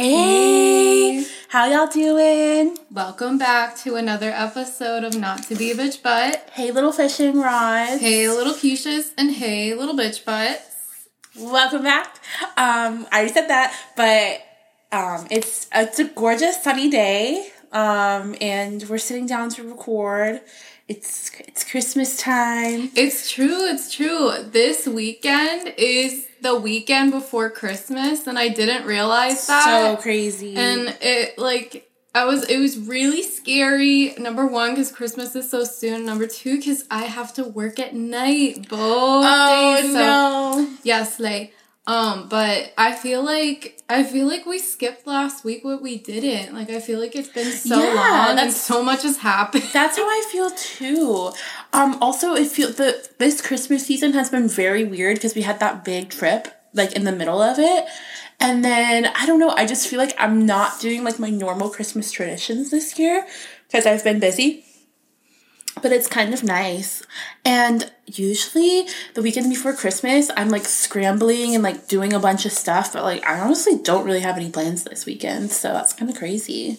Hey, how y'all doing? Welcome back to another episode of Not to Be a Bitch Butt. Hey, little fishing rods. Hey, little Keishas, and hey, little bitch butts. Welcome back. Um, I already said that, but um, it's it's a gorgeous sunny day. Um, and we're sitting down to record. It's it's Christmas time. It's true, it's true. This weekend is the weekend before Christmas, and I didn't realize that. So crazy. And it like I was it was really scary. Number one, because Christmas is so soon. Number two, because I have to work at night both oh days. So no. yes, like um, but I feel like I feel like we skipped last week what we didn't. Like I feel like it's been so Yeah, long and so much has happened. That's how I feel too. Um, also, it feel the this Christmas season has been very weird because we had that big trip like in the middle of it, and then I don't know. I just feel like I'm not doing like my normal Christmas traditions this year because I've been busy. But it's kind of nice. And usually the weekend before Christmas, I'm like scrambling and like doing a bunch of stuff. But like, I honestly don't really have any plans this weekend. So that's kind of crazy.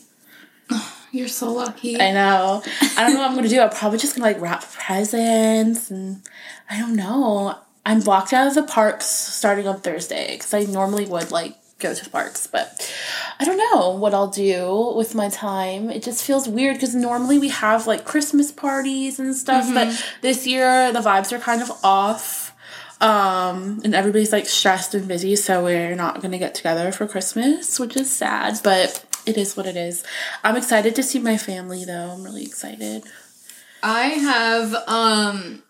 You're so lucky. I know. I don't know what I'm gonna do. I'm probably just gonna like wrap presents and I don't know. I'm blocked out of the parks starting on Thursday because I normally would like go to the parks, but I don't know what I'll do with my time. It just feels weird because normally we have like Christmas parties and stuff, but this year the vibes are kind of off. Um, and everybody's like stressed and busy, so we're not gonna get together for Christmas, which is sad, but it is what it is. I'm excited to see my family though. I'm really excited. I have um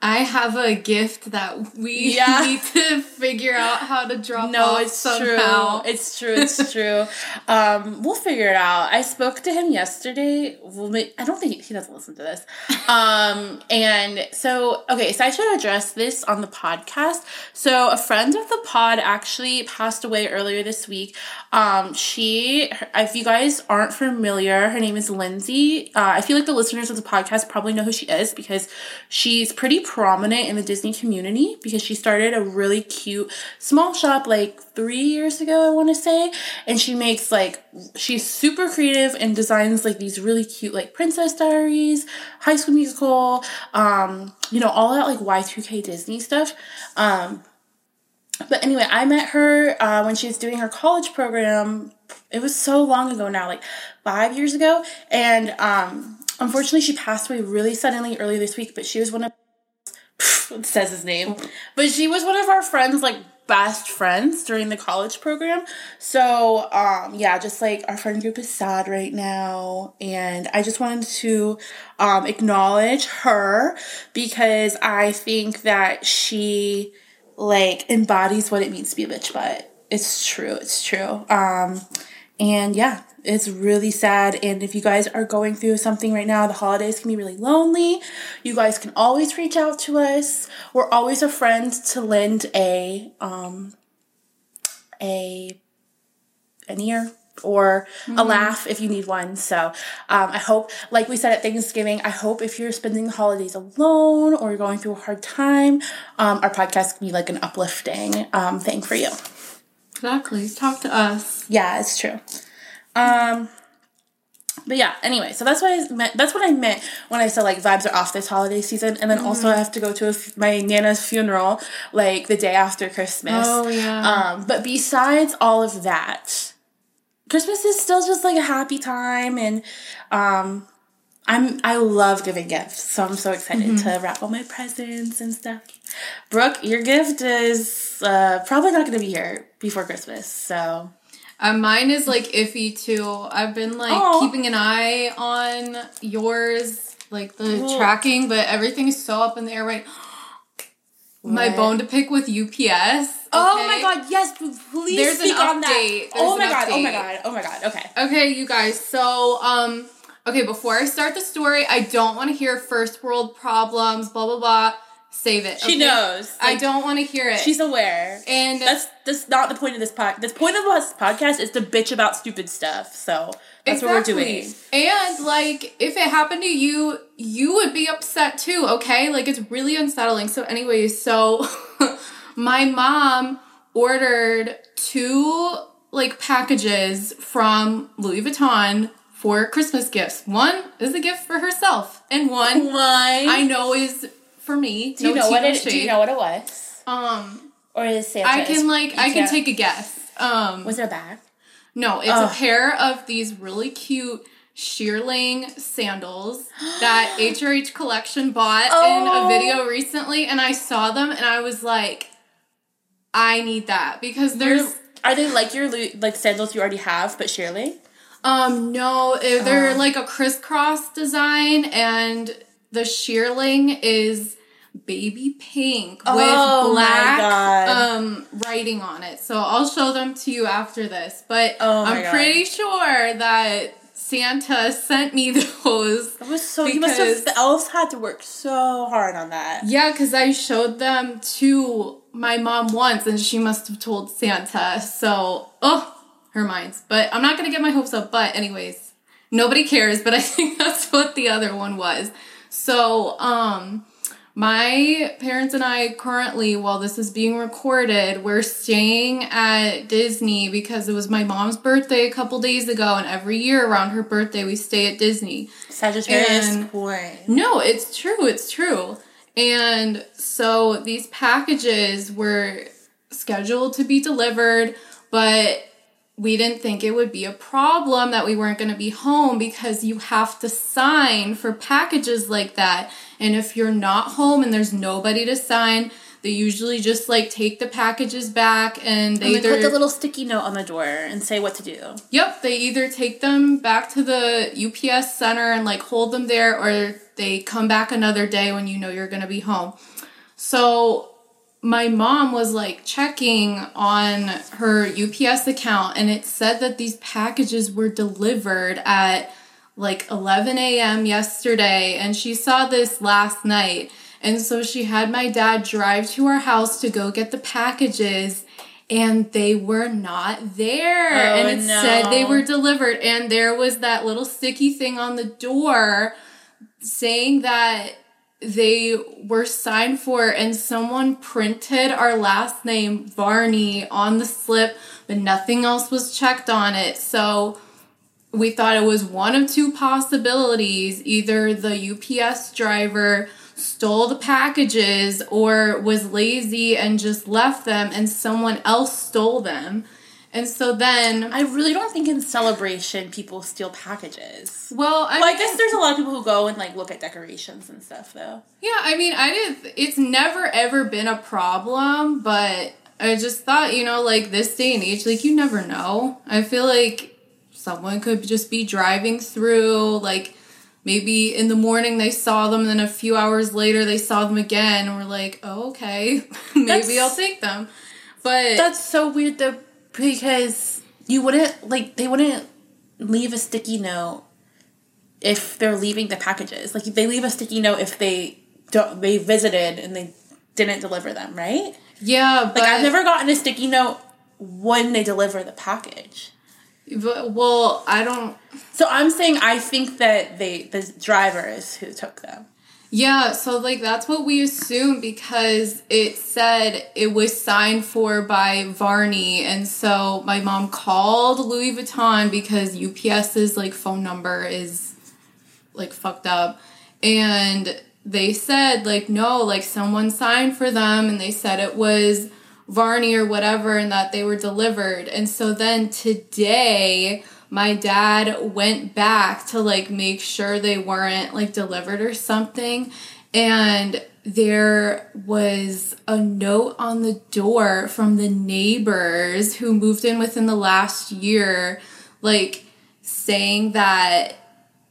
I have a gift that we Yeah. need to figure out how to drop No, off it's somehow. true. It's true. It's true. Um, we'll figure it out. I spoke to him yesterday. Well, I don't think he doesn't listen to this. Um, and so okay, so I should address this on the podcast. So a friend of the pod actually passed away earlier this week. Um, she, if you guys aren't familiar, her name is Lindsay. Uh, I feel like the listeners of the podcast probably know who she is because she's pretty prominent in the Disney community because she started a really cute small shop like three years ago, I want to say. And she makes like, she's super creative and designs like these really cute like Princess Diaries, High School Musical, um, you know, all that like Y2K Disney stuff. Um, but anyway, I met her uh, when she was doing her college program. It was so long ago now, like five years ago. And um, unfortunately, she passed away really suddenly earlier this week. But she was one of says his name, but she was one of our friends, like best friends during the college program. So um, yeah, just like our friend group is sad right now, and I just wanted to um, acknowledge her because I think that she like embodies what it means to be a bitch but It's true. It's true. Um, and yeah, it's really sad. And if you guys are going through something right now, the holidays can be really lonely. You guys can always reach out to us. We're always a friend to lend a um a an ear or a laugh if you need one. So um, I hope, like we said at Thanksgiving, I hope if you're spending the holidays alone or you're going through a hard time, um, our podcast can be like an uplifting um, thing for you. Exactly. Talk to us. Yeah, it's true. Um, but yeah, anyway, so that's what I meant. That's what I meant when I said like vibes are off this holiday season, and then also I have to go to a f- my nana's funeral like the day after Christmas. Oh, yeah. Um, but besides all of that, Christmas is still just like a happy time, and um, I'm I love giving gifts, so I'm so excited to wrap all my presents and stuff. Brooke, your gift is uh, probably not going to be here before Christmas, so. Uh, mine is like iffy too. I've been like Aw. keeping an eye on yours, like the tracking, but everything is so up in the air right. My bone to pick with UPS. Oh my god, yes, please There's an speak on that. update. oh my god, oh my god, oh my god, okay. Okay, you guys. So, um, okay, before I start the story, I don't want to hear first world problems, blah blah blah. Save it. She okay? knows. I don't want to hear it. She's aware. and That's that's not the point of this podcast. The point of this podcast is to bitch about stupid stuff. So that's what we're doing. And like, if it happened to you, you would be upset too. Okay, like it's really unsettling. So, anyways, so my mom ordered two like packages from Louis Vuitton for Christmas gifts. One is a gift for herself, and one Why? I know is for me. do you No know what it? Do you know what it was? Um, Or is Santa? I can like I can take a guess. Um, Was there a bag? no, it's Ugh. a pair of these really cute shearling sandals that HRH Collection bought in Oh. a video recently, and I saw them and I was like, I need that because there's Are they like your like sandals you already have, but shearling? um no eh, they're Oh. like a crisscross design and the shearling is baby pink Oh with my black um writing on it. So I'll show them to you after this. But Oh I'm God. pretty sure that Santa sent me those. That was so. you must have. The elves had to work so hard on that. Yeah, because I showed them to my mom once and she must have told Santa. So, oh, her minds. But I'm not to get my hopes up. But, anyways, nobody cares. But I think that's what the other one was. So, um, my parents and I currently, while this is being recorded, we're staying at Disney because it was my mom's birthday a couple days ago, and every year around her birthday we stay at Disney. Sagittarius And- boy. No, it's true. It's true. And so these packages were scheduled to be delivered, but we didn't think it would be a problem that we weren't going to be home because you have to sign for packages like that. And if you're not home and there's nobody to sign, they usually just like take the packages back and they And either put the little sticky note on the door and say what to do. Yep, they either take them back to the UPS center and like hold them there or they come back another day when you know you're going to be home. So my mom was like checking on her UPS account and it said that these packages were delivered at like 11 a.m. yesterday and she saw this last night. And so she had my dad drive to our house to go get the packages and they were not there. Oh, and it said they were delivered and there was that little sticky thing on the door saying that they were signed for and someone printed our last name Varney on the slip but nothing else was checked on it. So we thought it was one of two possibilities. Either the UPS driver stole the packages or was lazy and just left them and someone else stole them and so then I really don't think in celebration people steal packages. well I, Well, I guess there's a lot of people who go and like look at decorations and stuff though. Yeah, I mean, I did. It's never ever been a problem, but I just thought, you know, like this day and age, like you never know. I feel like someone could just be driving through, like maybe in the morning they saw them, and then a few hours later they saw them again, and we're like, oh, okay, maybe That's- I'll take them. But That's so weird though because you wouldn't like they wouldn't leave a sticky note if they're leaving the packages. Like they leave a sticky note if they don't they visited and they didn't deliver them, right? yeah, but Like I've never gotten a sticky note when they deliver the package. But, well, I don't. So I'm saying I think that they the driver is who took them. Yeah, so like that's what we assumed because it said it was signed for by Varney, and so my mom called Louis Vuitton because UPS's like phone number is like fucked up, and they said like no, like someone signed for them, and they said it was Varney or whatever, and that they were delivered, and so then today my dad went back to like make sure they weren't like delivered or something and there was a note on the door from the neighbors who moved in within the last year like saying that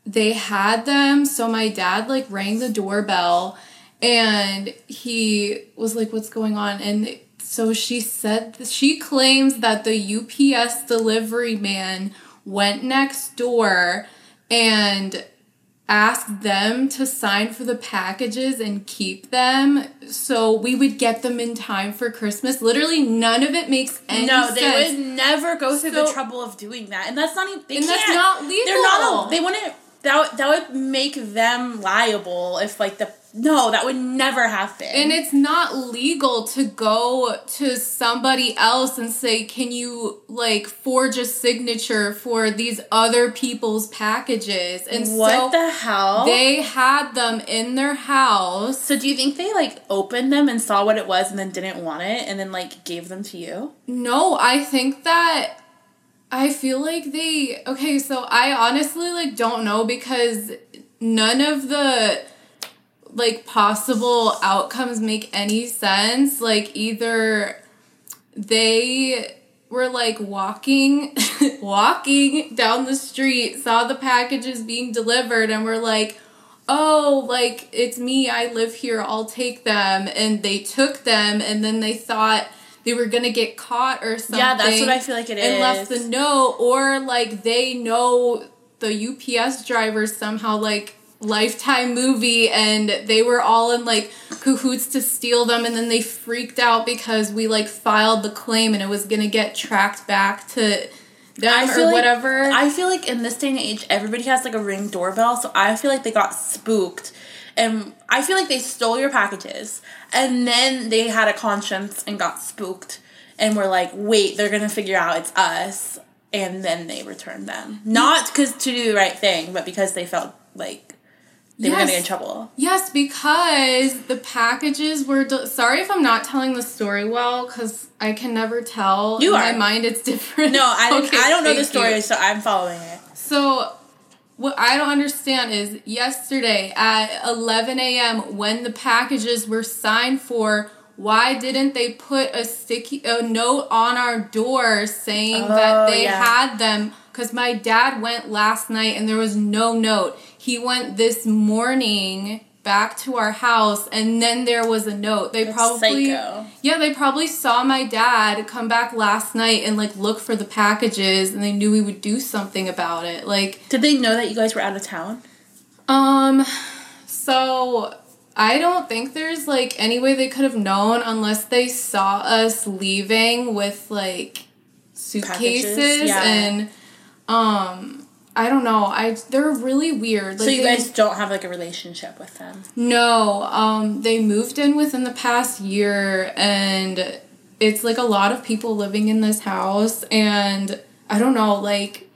they had them. So my dad like rang the doorbell and he was like what's going on? And so she said she claims that the UPS delivery man went next door and asked them to sign for the packages and keep them so we would get them in time for Christmas. Literally none of it makes any no, sense. No, they would never go through the trouble of doing that, and that's not even. And that's not They're not. legal. They wouldn't. That would, that would make them liable if like the no that would never happen And it's not legal to go to somebody else and say, "Can you like forge a signature for these other people's packages?" And what so the hell they had them in their house. so do you think they like opened them and saw what it was and then didn't want it and then like gave them to you No, I think that I feel like they okay, so I honestly like don't know because none of the like possible outcomes make any sense. Like either they were like walking walking down the street, saw the packages being delivered and were like oh, like it's me, I live here, I'll take them. And they took them, and then they thought they were gonna get caught or something. yeah that's what i feel like it is and left the note, or like they know the UPS drivers somehow like lifetime movie and they were all in like cahoots to steal them and then they freaked out because we like filed the claim and it was gonna get tracked back to them or like- whatever. I feel like in this day and age, everybody has like a ring doorbell, so I feel like they got spooked. And I feel like they stole your packages and then they had a conscience and got spooked and were like, wait, they're gonna figure out it's us. And then they returned them. Not because to do the right thing, but because they felt like they were gonna get in trouble. Yes, because the packages were. Del- Sorry if I'm not telling the story well, because I can never tell. You In are. my mind, it's different. No, I, Okay, I don't know the thank you. story, so I'm following it. So, what I don't understand is yesterday at 11 a.m. when the packages were signed for, why didn't they put a sticky a note on our door saying Oh, that they yeah. had them? Because my dad went last night and there was no note. He went this morning back to our house and then there was a note. They That's probably psycho. yeah, they probably saw my dad come back last night and like look for the packages and they knew we would do something about it. Like, Did they know that you guys were out of town? um, so I don't think there's like any way they could have known unless they saw us leaving with like suitcases yeah. and um I don't know. I they're really weird. so Like, you they- guys don't have like a relationship with them. No, um, they moved in within the past year, and it's like a lot of people living in this house, and I don't know, like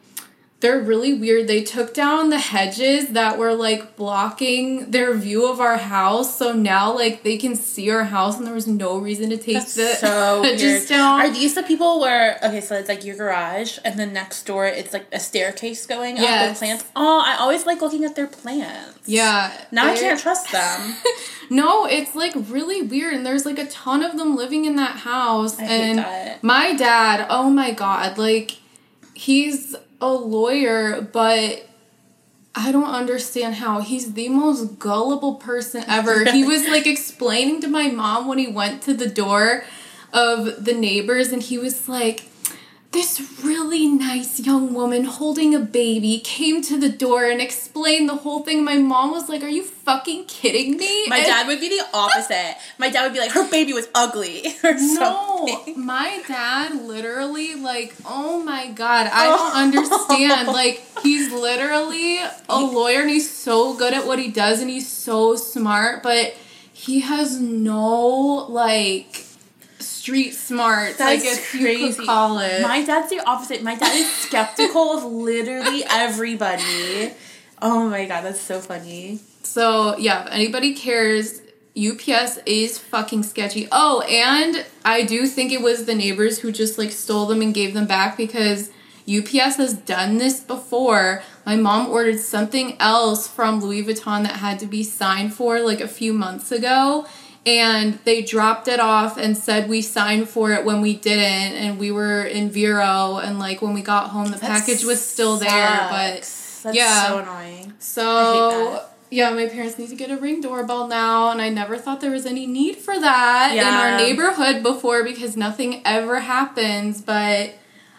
they're really weird. They took down the hedges that were like blocking their view of our house, so now like they can see our house, and there was no reason to take That's the so hedges weird. down. Are these the people where okay, so it's like your garage, and then next door it's like a staircase going up Yes. with plants. Oh, I always like looking at their plants. yeah, Now I can't trust them. No, it's like really weird, and there's like a ton of them living in that house. I and my dad, oh my god, like he's a lawyer, but I don't understand how he's the most gullible person ever. he was like explaining to my mom when he went to the door of the neighbors, and he was like. This really nice young woman holding a baby came to the door and explained the whole thing. My mom was like, Are you fucking kidding me? My And- dad would be the opposite. My dad would be like, her baby was ugly or No, something. my dad literally like, oh my god, I oh. don't understand. Like he's literally a lawyer and he's so good at what he does and he's so smart, but he has no like street smarts. I That's you crazy. could call it. My dad's the opposite. My dad is skeptical of literally everybody. Oh my god, that's so funny. So yeah, if anybody cares, UPS is fucking sketchy. Oh, and I do think it was the neighbors who just like stole them and gave them back because UPS has done this before. My mom ordered something else from Louis Vuitton that had to be signed for like a few months ago. And they dropped it off and said we signed for it when we didn't, and we were in Vero, and like when we got home, the package was still there. But That's yeah. so annoying. So yeah, my parents need to get a ring doorbell now, and I never thought there was any need for that in our neighborhood before because nothing ever happens. But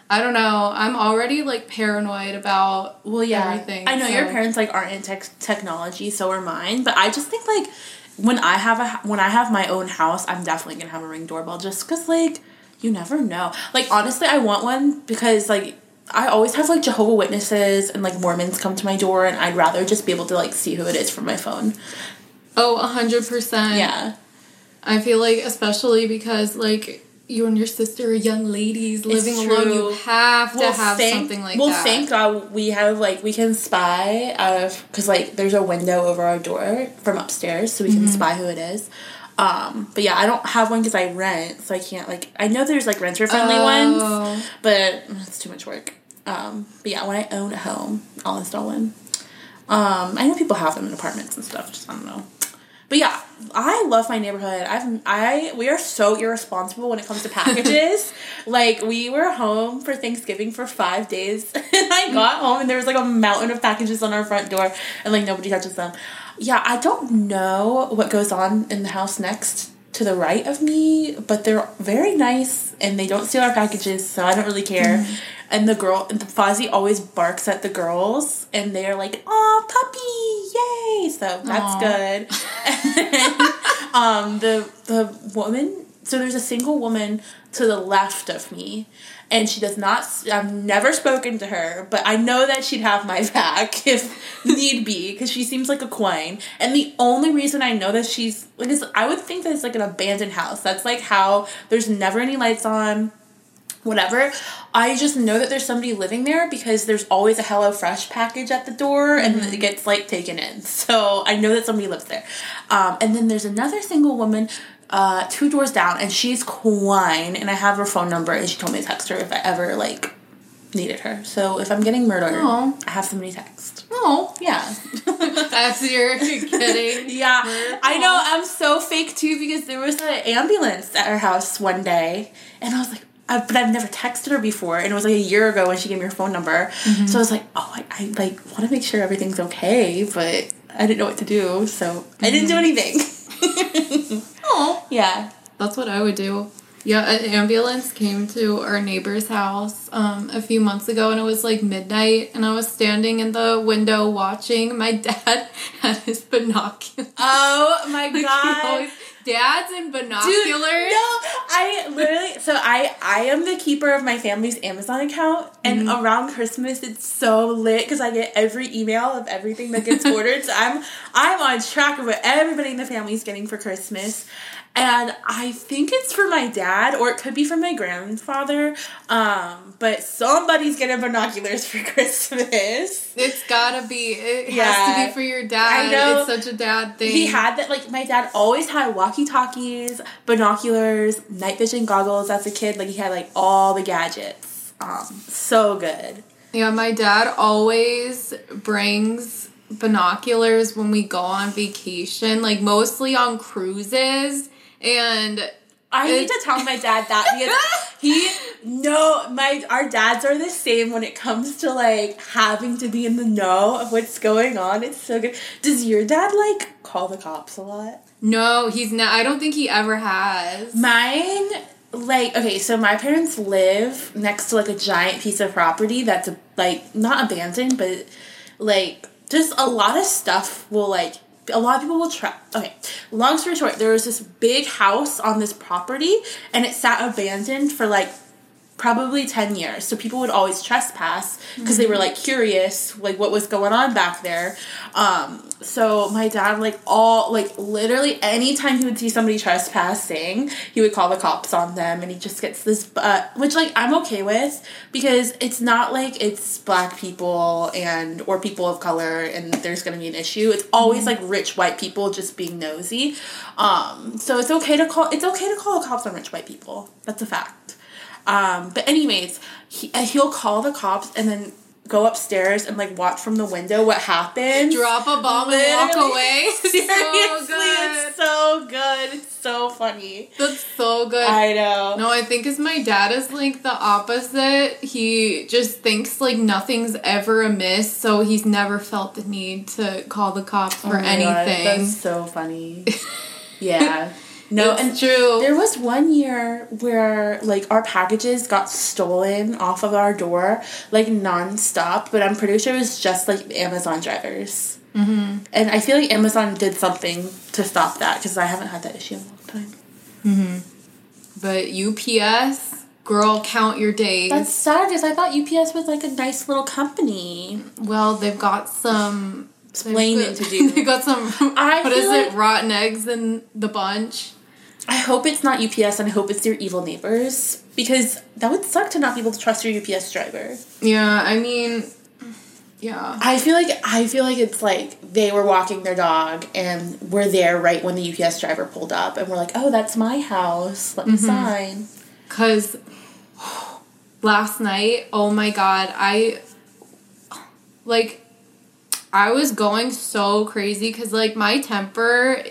I don't know. I'm already like paranoid about Well, yeah. everything. I know your parents like aren't in tech technology, so are mine. But I just think like when I have a when I have my own house, I'm definitely gonna have a ring doorbell just because like you never know. Like honestly, I want one because like I always have like Jehovah Witnesses and like Mormons come to my door, and I'd rather just be able to like see who it is from my phone. Oh, a hundred percent. Yeah. I feel like especially because like you and your sister are young ladies living alone, you have to have thank, something like that. well, that. thank God we have like we can spy out of because like there's a window over our door from upstairs, so we Mm-hmm. can spy who it is. Um, but yeah, I don't have one because I rent, so I can't like. I know there's like renter friendly ones, Oh. but it's too much work. Um, but yeah, when I own a home, I'll install one. Um, I know people have them in apartments and stuff. Just I don't know. But yeah, I love my neighborhood. I've I we are so irresponsible when it comes to packages. like we were home for Thanksgiving for five days, and I got home and there was like a mountain of packages on our front door, and like nobody touches them. Yeah, I don't know what goes on in the house next to the right of me, but they're very nice and they don't steal our packages, so I don't really care. Mm-hmm. And the girl, and the Fozzie always barks at the girls, and they're like, "Oh, puppy, yay!" So that's Aw. good. And then, um, the the woman. So there's a single woman to the left of me, and she does not. I've never spoken to her, but I know that she'd have my back if need be, because she seems like a queen. And the only reason I know that she's like, is I would think that it's like an abandoned house. That's like how there's never any lights on whatever. I just know that there's somebody living there because there's always a Hello Fresh package at the door and it gets like taken in. So I know that somebody lives there. Um, and then there's another single woman uh, two doors down and she's Quine and I have her phone number and she told me to text her if I ever like needed her. So if I'm getting murdered, Aw. I have somebody text. Oh, Yeah. that's your kidding. Yeah. I know. I'm so fake too because there was an ambulance at our house one day, and I was like, I, but I've never texted her before, and it was like a year ago when she gave me her phone number. Mm-hmm. So I was like, oh, I, I like want to make sure everything's okay, but I didn't know what to do, so I didn't do mm-hmm. anything. Oh, yeah. that's what I would do. Yeah, an ambulance came to our neighbor's house um, a few months ago, and it was like midnight, and I was standing in the window watching. My dad had his binoculars. Oh my Like, god. always- Dads and binoculars. Dude, no, I literally so I I am the keeper of my family's Amazon account, and mm-hmm. around Christmas it's so lit because I get every email of everything that gets ordered. So I'm I'm on track of what everybody in the family is getting for Christmas, and I think it's for my dad or it could be for my grandfather. Um, but somebody's getting binoculars for Christmas. It's gotta be. It has to be for your dad. I know. It's such a dad thing. He had that like my dad always had walkie talkies, binoculars, night vision goggles as a kid. Like he had like all the gadgets. Um, so good. Yeah, my dad always brings binoculars when we go on vacation, like mostly on cruises. And I need to tell my dad that because he no my our dads are the same when it comes to like having to be in the know of what's going on. It's so good. Does your dad like call the cops a lot? no, he's not. I don't think he ever has. Mine, like, okay, so my parents live next to like a giant piece of property that's like not abandoned, but like just a lot of stuff will like a lot of people will try. Okay, long story short, there was this big house on this property and it sat abandoned for like probably 10 years. So people would always trespass because they were like curious like what was going on back there. Um so my dad like all like literally anytime he would see somebody trespassing he would call the cops on them and he just gets this uh, which like i'm okay with because it's not like it's black people and or people of color and there's gonna be an issue. It's always like rich white people just being nosy. Um so it's okay to call it's okay to call the cops on rich white people. That's a fact um, but anyways, he, uh, he'll call the cops and then go upstairs and like watch from the window what happens. Drop a bomb and walk away. Seriously, so good. it's so good. It's so funny. That's so good. I know. no, I think is my dad is like the opposite. He just thinks like nothing's ever amiss, so he's never felt the need to call the cops for Oh God, anything. that's so funny. yeah. No, It's and true. There was one year where like our packages got stolen off of our door like nonstop, but I'm pretty sure it was just like Amazon drivers. Mm-hmm. And I feel like Amazon did something to stop that because I haven't had that issue in a long time. But UPS, girl, count your days. That's sad because I thought UPS was like a nice little company. well, they've got some Explaining they've to do. They got some. I what is feel it? Rotten eggs in the bunch. I hope it's not UPS and I hope it's your evil neighbors because that would suck to not be able to trust your UPS driver. Yeah, I mean, yeah. I feel like I feel like it's like they were walking their dog and we're there right when the UPS driver pulled up and we're like, "Oh, that's my house. Let me mm-hmm. sign." Cause last night, oh my god, I like I was going so crazy because like my temper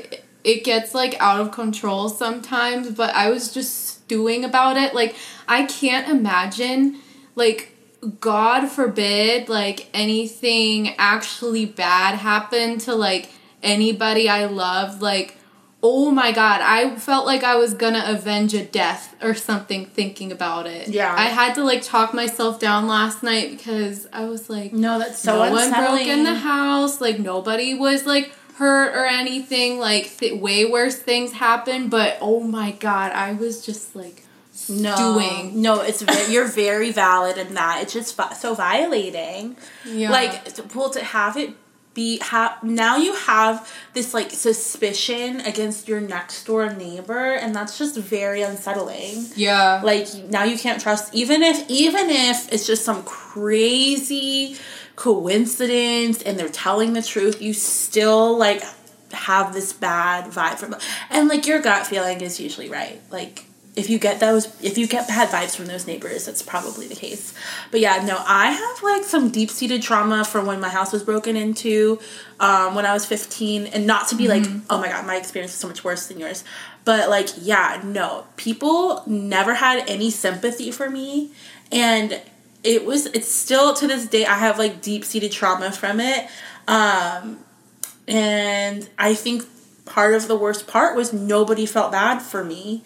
it- gets like out of control sometimes, but I was just stewing about it. Like I can't imagine like God forbid like anything actually bad happened to like anybody I loved like oh my god I felt like I was gonna avenge a death or something thinking about it Yeah. I had to like talk myself down last night because I was like No, that's so no one broke in the house like nobody was like hurt or anything like th- way worse things happen, but oh my god I was just like no, stewing No, it's you're very valid in that. It's just so violating. yeah Like, well, to have it be have now you have this like suspicion against your next door neighbor, and that's just very unsettling. yeah Like now you can't trust even if even if it's just some crazy coincidence and they're telling the truth, you still like have this bad vibe from and like your gut feeling is usually right. Like if you get those if you get bad vibes from those neighbors, that's probably the case. But yeah, no, I have like some deep seated trauma from when my house was broken into um, when I was 15 and not to be like, oh my god, my experience is so much worse than yours. But like, yeah, no. People never had any sympathy for me and it was it's still to this day I have like deep seated trauma from it. Um and I think part of the worst part was nobody felt bad for me.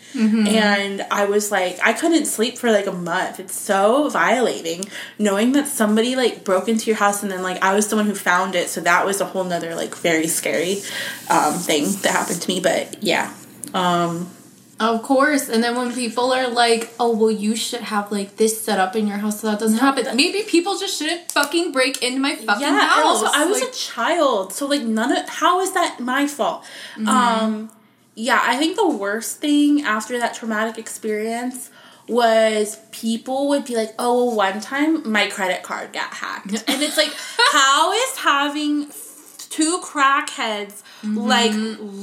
And i was like i couldn't sleep for like a month. It's so violating knowing that somebody like broke into your house and then like i was someone who found it. So that was a whole nother like very scary um, thing that happened to me. But yeah. Um, Of course. And then when people are like, oh, well, you should have like this set up in your house so that doesn't happen. Maybe people just shouldn't fucking break into my fucking yeah house. and also i was Like, a child so like none of how is that my fault Mm-hmm. um yeah i think the worst thing after that traumatic experience was people would be like oh well, one time my credit card got hacked and it's like how is having two crackheads Mm-hmm. like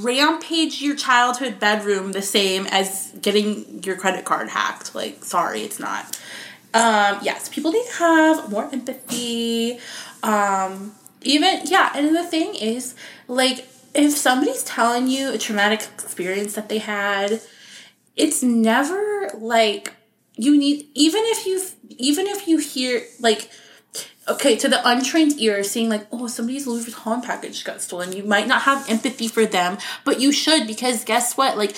rampage your childhood bedroom the same as getting your credit card hacked. Like sorry it's not. Um yes people need to have more empathy. Um even yeah and the thing is like if somebody's telling you a traumatic experience that they had it's never like you need even if you even if you hear like okay to the untrained ear seeing like oh somebody's louis vuitton package got stolen you might not have empathy for them but you should because guess what like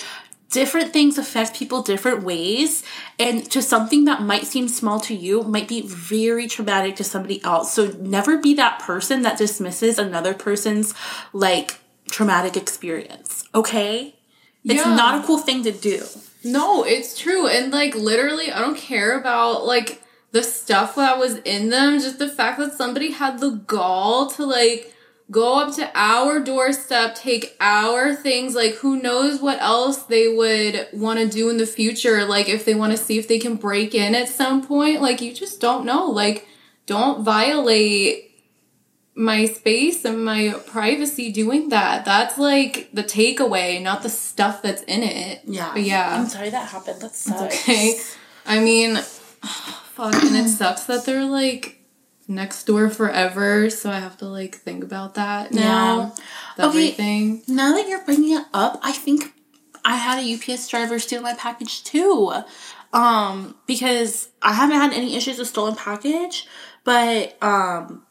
different things affect people different ways and to something that might seem small to you might be very traumatic to somebody else so never be that person that dismisses another person's like traumatic experience okay it's Yeah. not a cool thing to do No, it's true. And like literally, I don't care about like the stuff that was in them. Just the fact that somebody had the gall to like go up to our doorstep, take our things. Like, who knows what else they would want to do in the future? Like, if they want to see if they can break in at some point. Like, you just don't know. Like, don't violate my space and my privacy doing that. That's like the takeaway, not the stuff that's in it. yeah But yeah. i'm sorry that happened that sucks Okay. I mean, fuck, and it sucks that they're like next door forever, so I have to like think about that now. Yeah. Okay. Everything. Now that you're bringing it up, I think I had a UPS driver steal my package too. Um, because I haven't had any issues with stolen package, but um,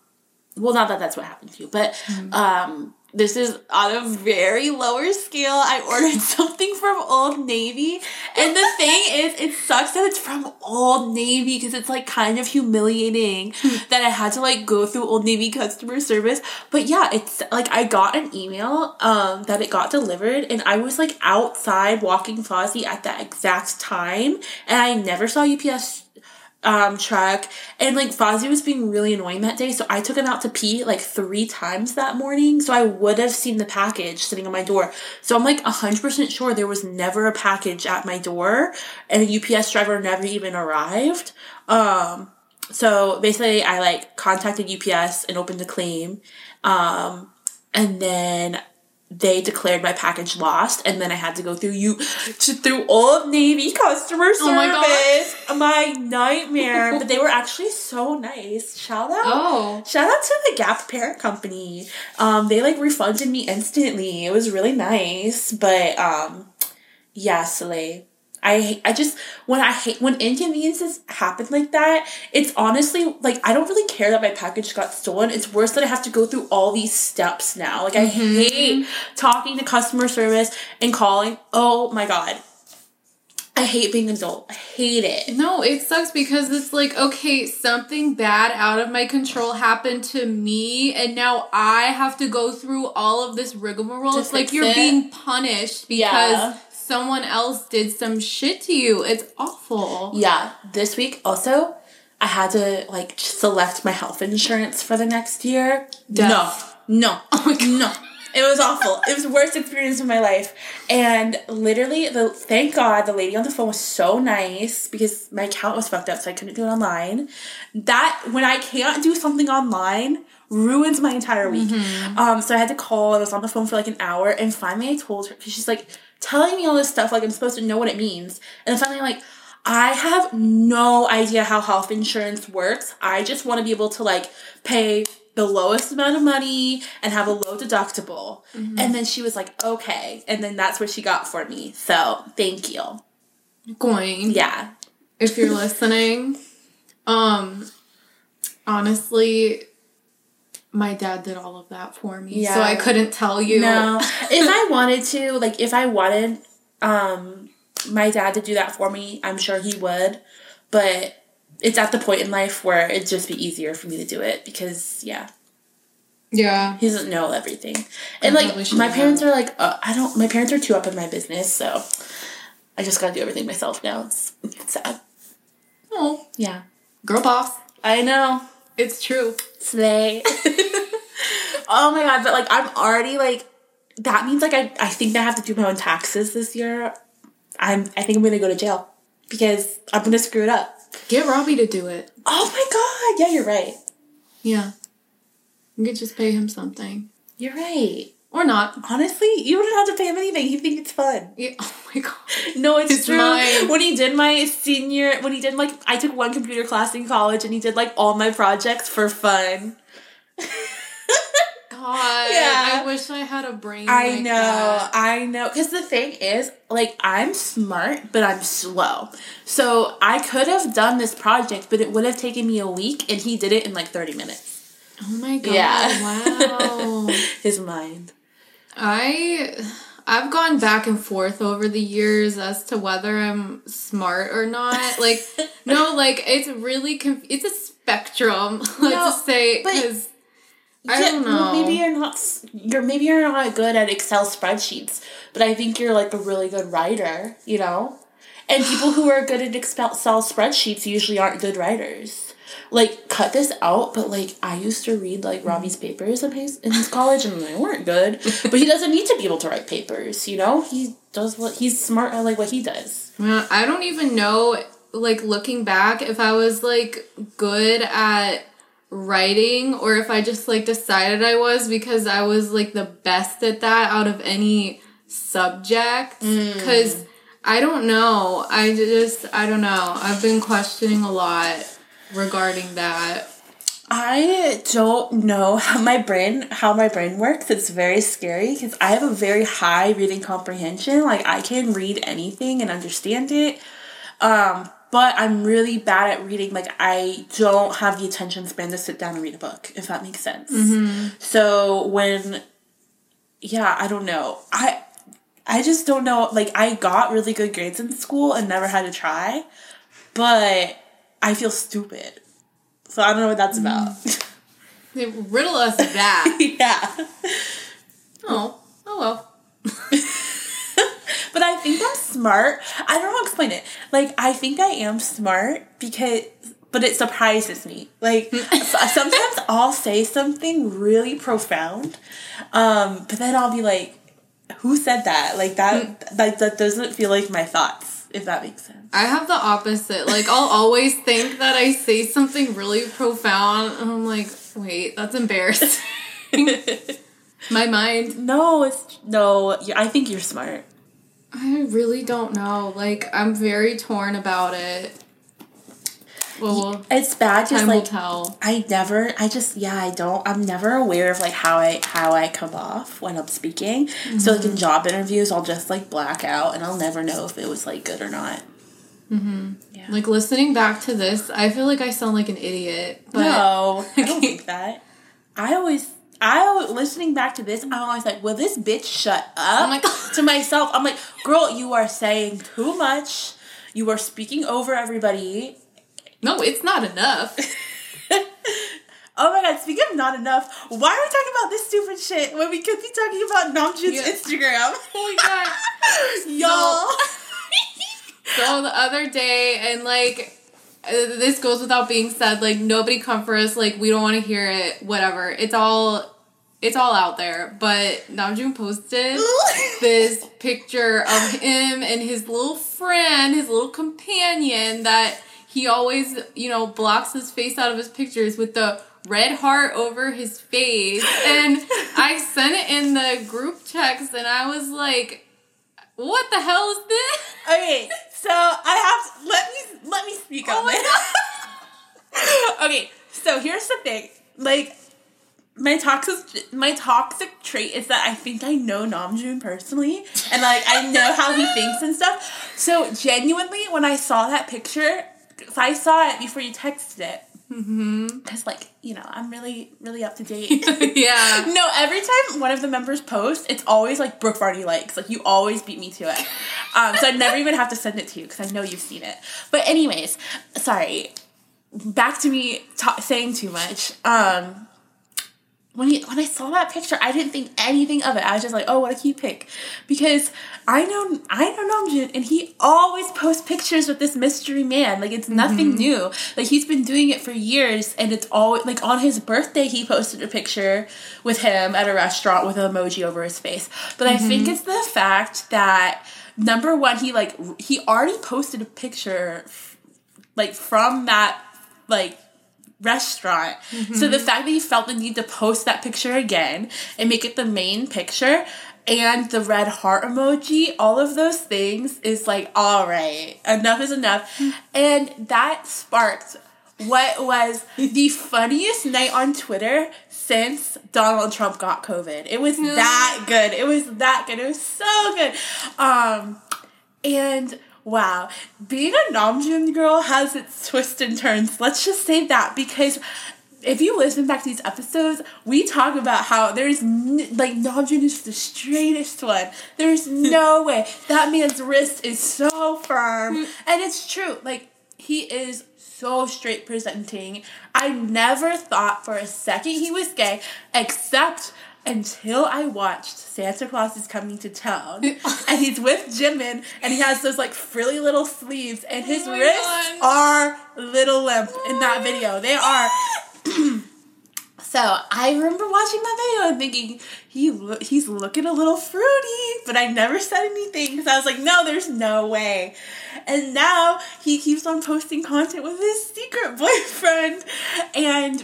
well, not that that's what happened to you, but um, this is on a very lower scale. I ordered something from Old Navy. And the thing is, it sucks that it's from Old Navy because it's like kind of humiliating that I had to like go through Old Navy customer service. But yeah, it's like I got an email um that it got delivered and I was like outside walking Fozzie at that exact time and I never saw UPS um, truck. And like Fozzie was being really annoying that day, so I took him out to pee like three times that morning. So I would have seen the package sitting on my door. So I'm like 100% sure there was never a package at my door, and a UPS driver never even arrived. Um, so basically, I like contacted UPS and opened a claim. Um, and then they declared my package lost, and then I had to go through you to through Old Navy customer service. Oh my my nightmare. but they were actually so nice. Shout out. Oh. Shout out to the Gap parent company. Um, they like refunded me instantly. It was really nice. But um, yeah, Soleil. I I just when I hate when inconveniences happen like that, it's honestly like I don't really care that my package got stolen. It's worse that I have to go through all these steps now. Like I mm-hmm. hate talking to customer service and calling. Oh my god. I hate being an adult. I hate it. No, it sucks because it's like, okay, something bad out of my control happened to me, and now I have to go through all of this rigmarole. It's like you're it? being punished because Yeah. Someone else did some shit to you. It's awful. Yeah, this week also, I had to like select my health insurance for the next year. Death. No, no, oh my God. no. It was awful. It was the worst experience of my life. And literally, the thank God the lady on the phone was so nice because my account was fucked up, so I couldn't do it online. That when I can't do something online ruins my entire week. Um, so I had to call. I was on the phone for like an hour, and finally I told her because she's like telling me all this stuff, like I'm supposed to know what it means. And then finally, like I have no idea how health insurance works. I just want to be able to like pay the lowest amount of money and have a low deductible. And then she was like, okay. And then that's what she got for me. So thank you. Going. Yeah. if you're listening. Um, honestly, my dad did all of that for me, Yeah. so I couldn't tell you. No. if I wanted to, like if I wanted um my dad to do that for me, I'm sure he would. But it's at the point in life where it'd just be easier for me to do it because yeah. Yeah. He doesn't know everything. And I like my parents are like uh, I don't my parents are too up in my business, so I just got to do everything myself now. It's, it's sad. Oh, Yeah. girl boss. I know. It's true. Slay. oh my god, but like I'm already like that means like I, I think I have to do my own taxes this year. I'm I think I'm gonna go to jail because I'm gonna screw it up. Get Robbie to do it. Oh my god, yeah, you're right. Yeah. You could just pay him something. You're right. Or not. Honestly, you don't have to pay him anything. You think it's fun. Yeah. Oh my god. No, it's, It's true. mine. When he did my senior, when he did like, I took one computer class in college, and he did like all my projects for fun. God. Yeah. I wish I had a brain. I like know, that. I know. Because the thing is, like, I'm smart, but I'm slow. So I could have done this project, but it would have taken me a week, and he did it in like 30 minutes. Oh my god. Yeah. Wow. His mind. I I've gone back and forth over the years as to whether I'm smart or not. Like no, like it's really conf- it's a spectrum. Let's No, just say because I Yeah, don't well, know. maybe you're not. You're maybe you're not good at Excel spreadsheets, but I think you're like a really good writer. You know, and people who are good at Excel spreadsheets usually aren't good writers. Like, cut this out, but like I used to read like Robbie's papers in his in his college, and they weren't good. But he doesn't need to be able to write papers. You know, he does what he's smart at like what he does. I don't even know. Like looking back, if I was like good at writing or if I just like decided I was because I was like the best at that out of any subject. Mm. Because I don't know. I just, I don't know. I've been questioning a lot regarding that. I don't know how my brain how my brain works. It's very scary because I have a very high reading comprehension. Like I can read anything and understand it. Um, but I'm really bad at reading. Like I don't have the attention span to sit down and read a book, if that makes sense. So when yeah, I don't know. I I just don't know. Like I got really good grades in school and never had to try, but I feel stupid. So I don't know what that's about. Mm. They riddle us that. yeah. oh, oh well. but I think I'm smart. I don't know how to explain it. Like I think I am smart because but it surprises me. Like mm. uh, sometimes I'll say something really profound, um, but then I'll be like, "Who said that?" Like that. Mm. That that doesn't feel like my thoughts. If that makes sense. I have the opposite. Like I'll always think that I say something really profound, and I'm like, wait, that's embarrassing. My mind. no, it's no. I think you're smart. I really don't know. Like I'm very torn about it. Well, It's bad. Just like. I never. I just yeah. I don't. I'm never aware of like how I how I come off when I'm speaking. So like in job interviews, I'll just like black out, and I'll never know if it was like good or not. Mm-hmm. Yeah. Like listening back to this, I feel like I sound like an idiot. But no, I don't think that. I always. I listening back to this, I'm always like, "Will this bitch shut up?" Oh God. to myself, I'm like, "Girl, you are saying too much. You are speaking over everybody. No, it's not enough. Oh my god, speaking of not enough, why are we talking about this stupid shit when we could be talking about Namjoon's Yeah. Instagram? Oh my god. Y'all. So the other day, and like, uh, this goes without being said. Like nobody come for us. Like we don't want to hear it. Whatever. It's all, it's all out there. But Namjoon posted this picture of him and his little friend, his little companion that he always, you know, blocks his face out of his pictures with the red heart over his face. And I sent it in the group text, and I was like, "What the hell is this?" okay, so I have to, let me let me speak on Oh this. okay, so here's the thing. Like my toxic my toxic trait is that I think I know Namjoon personally and like I know how he thinks and stuff. So genuinely when I saw that picture, 'cause I saw it before you texted it. Mm-hmm. Cause like, you know, I'm really, really up to date. yeah. No, every time one of the members posts, it's always like Brooke Varney likes. Like you always beat me to it. Um, so I never even have to send it to you because I know you've seen it. But anyways, sorry. Back to me ta- saying too much. Um, when he, when I saw that picture, I didn't think anything of it. I was just like, oh, what a cute pic, because I know I know Namjoon, and he always posts pictures with this mystery man. Like it's nothing mm-hmm. new. Like he's been doing it for years, and it's always like on his birthday he posted a picture with him at a restaurant with an emoji over his face. But I think mm-hmm. it's the fact that number one, he like he already posted a picture like from that like restaurant. So the fact that he felt the need to post that picture again and make it the main picture and the red heart emoji, all of those things is like, all right, enough is enough. And that sparked what was the funniest night on Twitter since Donald Trump got COVID. It was that good. It was that good. It was so good. Um, and wow, being a Namjoon girl has its twists and turns. Let's just say that because if you listen back to these episodes, we talk about how there's n- like Namjoon is the straightest one. There's no way that man's wrist is so firm, mm. and it's true. Like he is so straight presenting. I never thought for a second he was gay, except until I watched Santa Claus is Coming to Town. and he's with Jimin, and he has those like frilly little sleeves, and his Oh wrists God. are little limp in that video. They are. So I remember watching that video and thinking he lo- he's looking a little fruity, but I never said anything because I was like, no, there's no way. And now he keeps on posting content with his secret boyfriend, and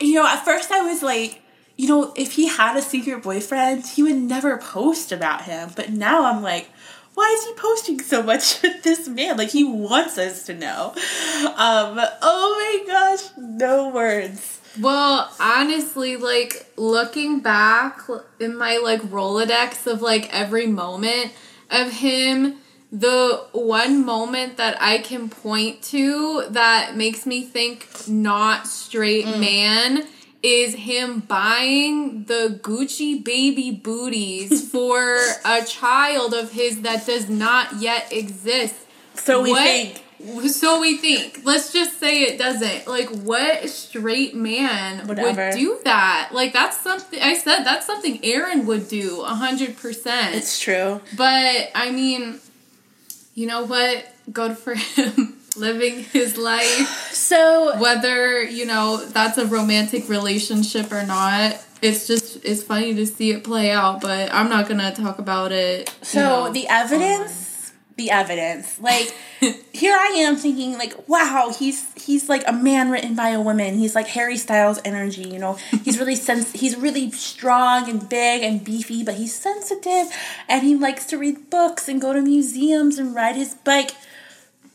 you know, at first I was like, you know, if he had a secret boyfriend, he would never post about him. But now I'm like, why is he posting so much with this man? Like he wants us to know. Um, oh my gosh, no words. Well, honestly, like looking back in my like Rolodex of like every moment of him, the one moment that I can point to that makes me think not straight man is him buying the Gucci baby booties for a child of his that does not yet exist. So we What- think. So we think. Let's just say it doesn't. Like, what straight man Whatever. would do that? Like, that's something. I said that's something Aaron would do a hundred percent. It's true. But I mean, you know what? Good for him living his life. So Whether you know that's a romantic relationship or not, it's just it's funny to see it play out. But I'm not gonna talk about it. So know, the evidence, the evidence. Like here I am thinking like, wow, he's he's like a man written by a woman. He's like Harry Styles energy, you know. He's really sens- he's really strong and big and beefy, but he's sensitive and he likes to read books and go to museums and ride his bike.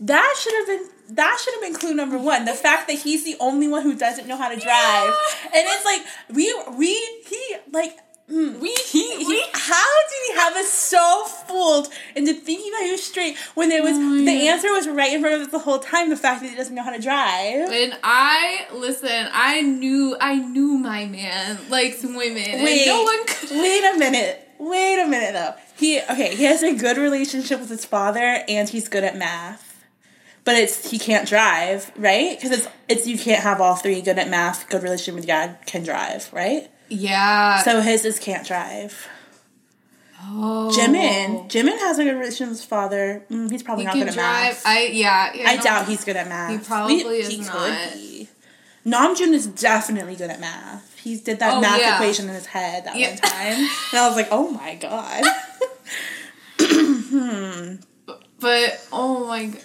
That should have been that should have been clue number one. The fact that he's the only one who doesn't know how to drive, and it's like we we he like mm, we he, he how did he have us so fooled into thinking that he was straight when there was the yeah. answer was right in front of us the whole time. The fact that he doesn't know how to drive. And I listen. I knew I knew my man likes women, Wait, no one could. wait a minute. Wait a minute though. He okay. He has a good relationship with his father, and he's good at math. But it's he can't drive, right? Because it's it's you can't have all three. Good at math, good relationship with God, can drive, right? Yeah. So his is can't drive. oh. Jimin, Jimin has a good relationship with his father. Mm, he's probably He not good at drive. math. I yeah. I no. doubt he's good at math. He probably is not. be. Namjoon is definitely good at math. He did that Oh, math yeah. equation in his head that one time, and I was like, "Oh my god!" But oh my god.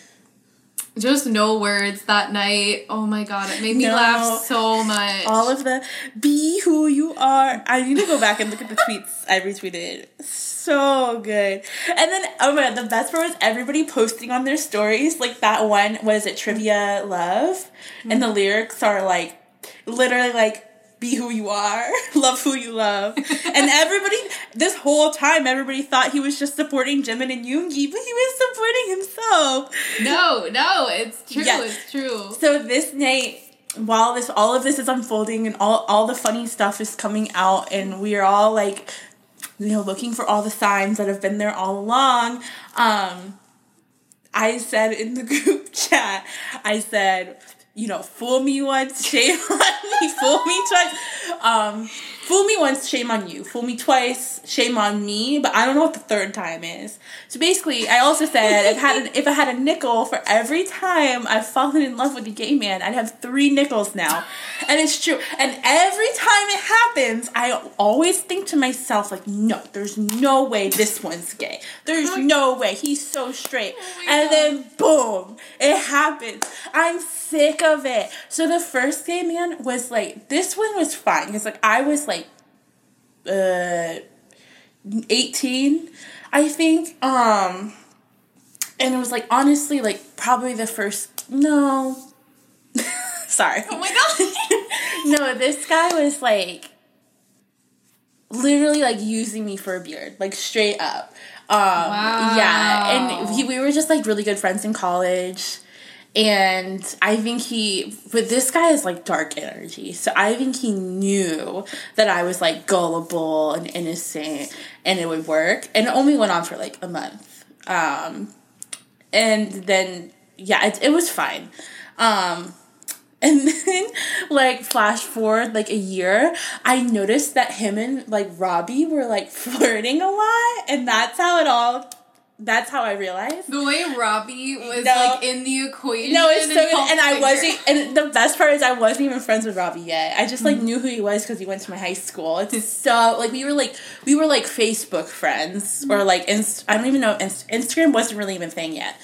Just no words that night. Oh my god, it made me No. laugh so much. All of the "be who you are." I need to go back and look at the tweets I retweeted. So good. And then, oh my god, the best part was everybody posting on their stories. Like that one was it trivia love, and the mm-hmm. lyrics are like literally like be who you are, love who you love. and everybody, this whole time, everybody thought he was just supporting Jimin and Yoongi, but he was supporting himself. no, no, it's true. Yeah. It's true. So this night, while this all of this is unfolding and all all the funny stuff is coming out, and we are all like, you know, looking for all the signs that have been there all along. Um, I said in the group chat, I said, you know, fool me once, shame on me, fool me twice. Um, fool me once, shame on you. Fool me twice, shame on me. But I don't know what the third time is. So basically, I also said if I had an, if I had a nickel for every time I've fallen in love with a gay man, I'd have three nickels now. And it's true. And every time it happens, I always think to myself, like, no, there's no way this one's gay. There's no way. He's so straight. Oh and God. then boom, it happens. I'm sick of it. So the first gay man was like, this one was fine because like I was like, uh, eighteen, I think. Um, and it was like honestly like probably the first no. Sorry. Oh my god. No, this guy was like literally like using me for a beard, like straight up. Um yeah, and he, we were just like really good friends in college. And I think he, but this guy is like dark energy. So I think he knew that I was like gullible and innocent and it would work. And it only went on for like a month. Um, and then, yeah, it, it was fine. Um, and then, like, flash forward like a year, I noticed that him and like Robbie were like flirting a lot, and that's how it all. That's how I realized. The way Robbie was No. like in the equation. No, it's so and good, and I wasn't. And the best part is, I wasn't even friends with Robbie yet. I just like mm-hmm. knew who he was because he went to my high school. It's so like we were like we were like Facebook friends mm-hmm. or like Inst- I don't even know Inst- Instagram wasn't really even a thing yet.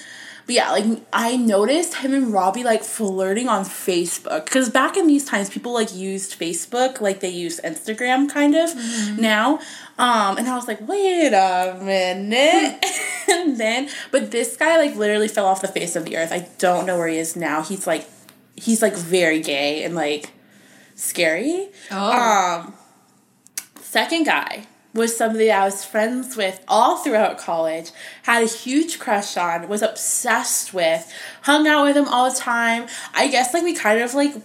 But yeah, like I noticed him and Robbie like flirting on Facebook because back in these times, people like used Facebook like they use Instagram kind of mm-hmm. now. Um, and I was like, wait a minute, and then but this guy like literally fell off the face of the earth. I don't know where he is now. He's like, he's like very gay and like scary. Oh. Um, second guy was somebody I was friends with all throughout college, had a huge crush on, was obsessed with, hung out with him all the time. I guess like we kind of like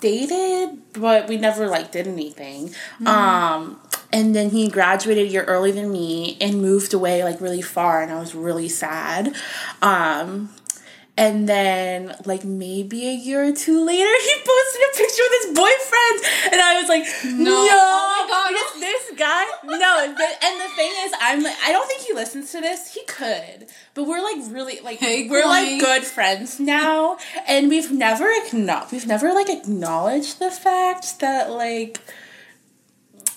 dated, but we never like did anything. Mm-hmm. Um, and then he graduated a year earlier than me and moved away like really far, and I was really sad. Um, and then, like maybe a year or two later, he posted a picture with his boyfriend, and I was like, "No, Oh my God. this guy, no." But, and the thing is, I'm like, I don't think he listens to this. He could, but we're like really like Hey, we're like good friends now, and we've never acknowledged we've never like acknowledged the fact that like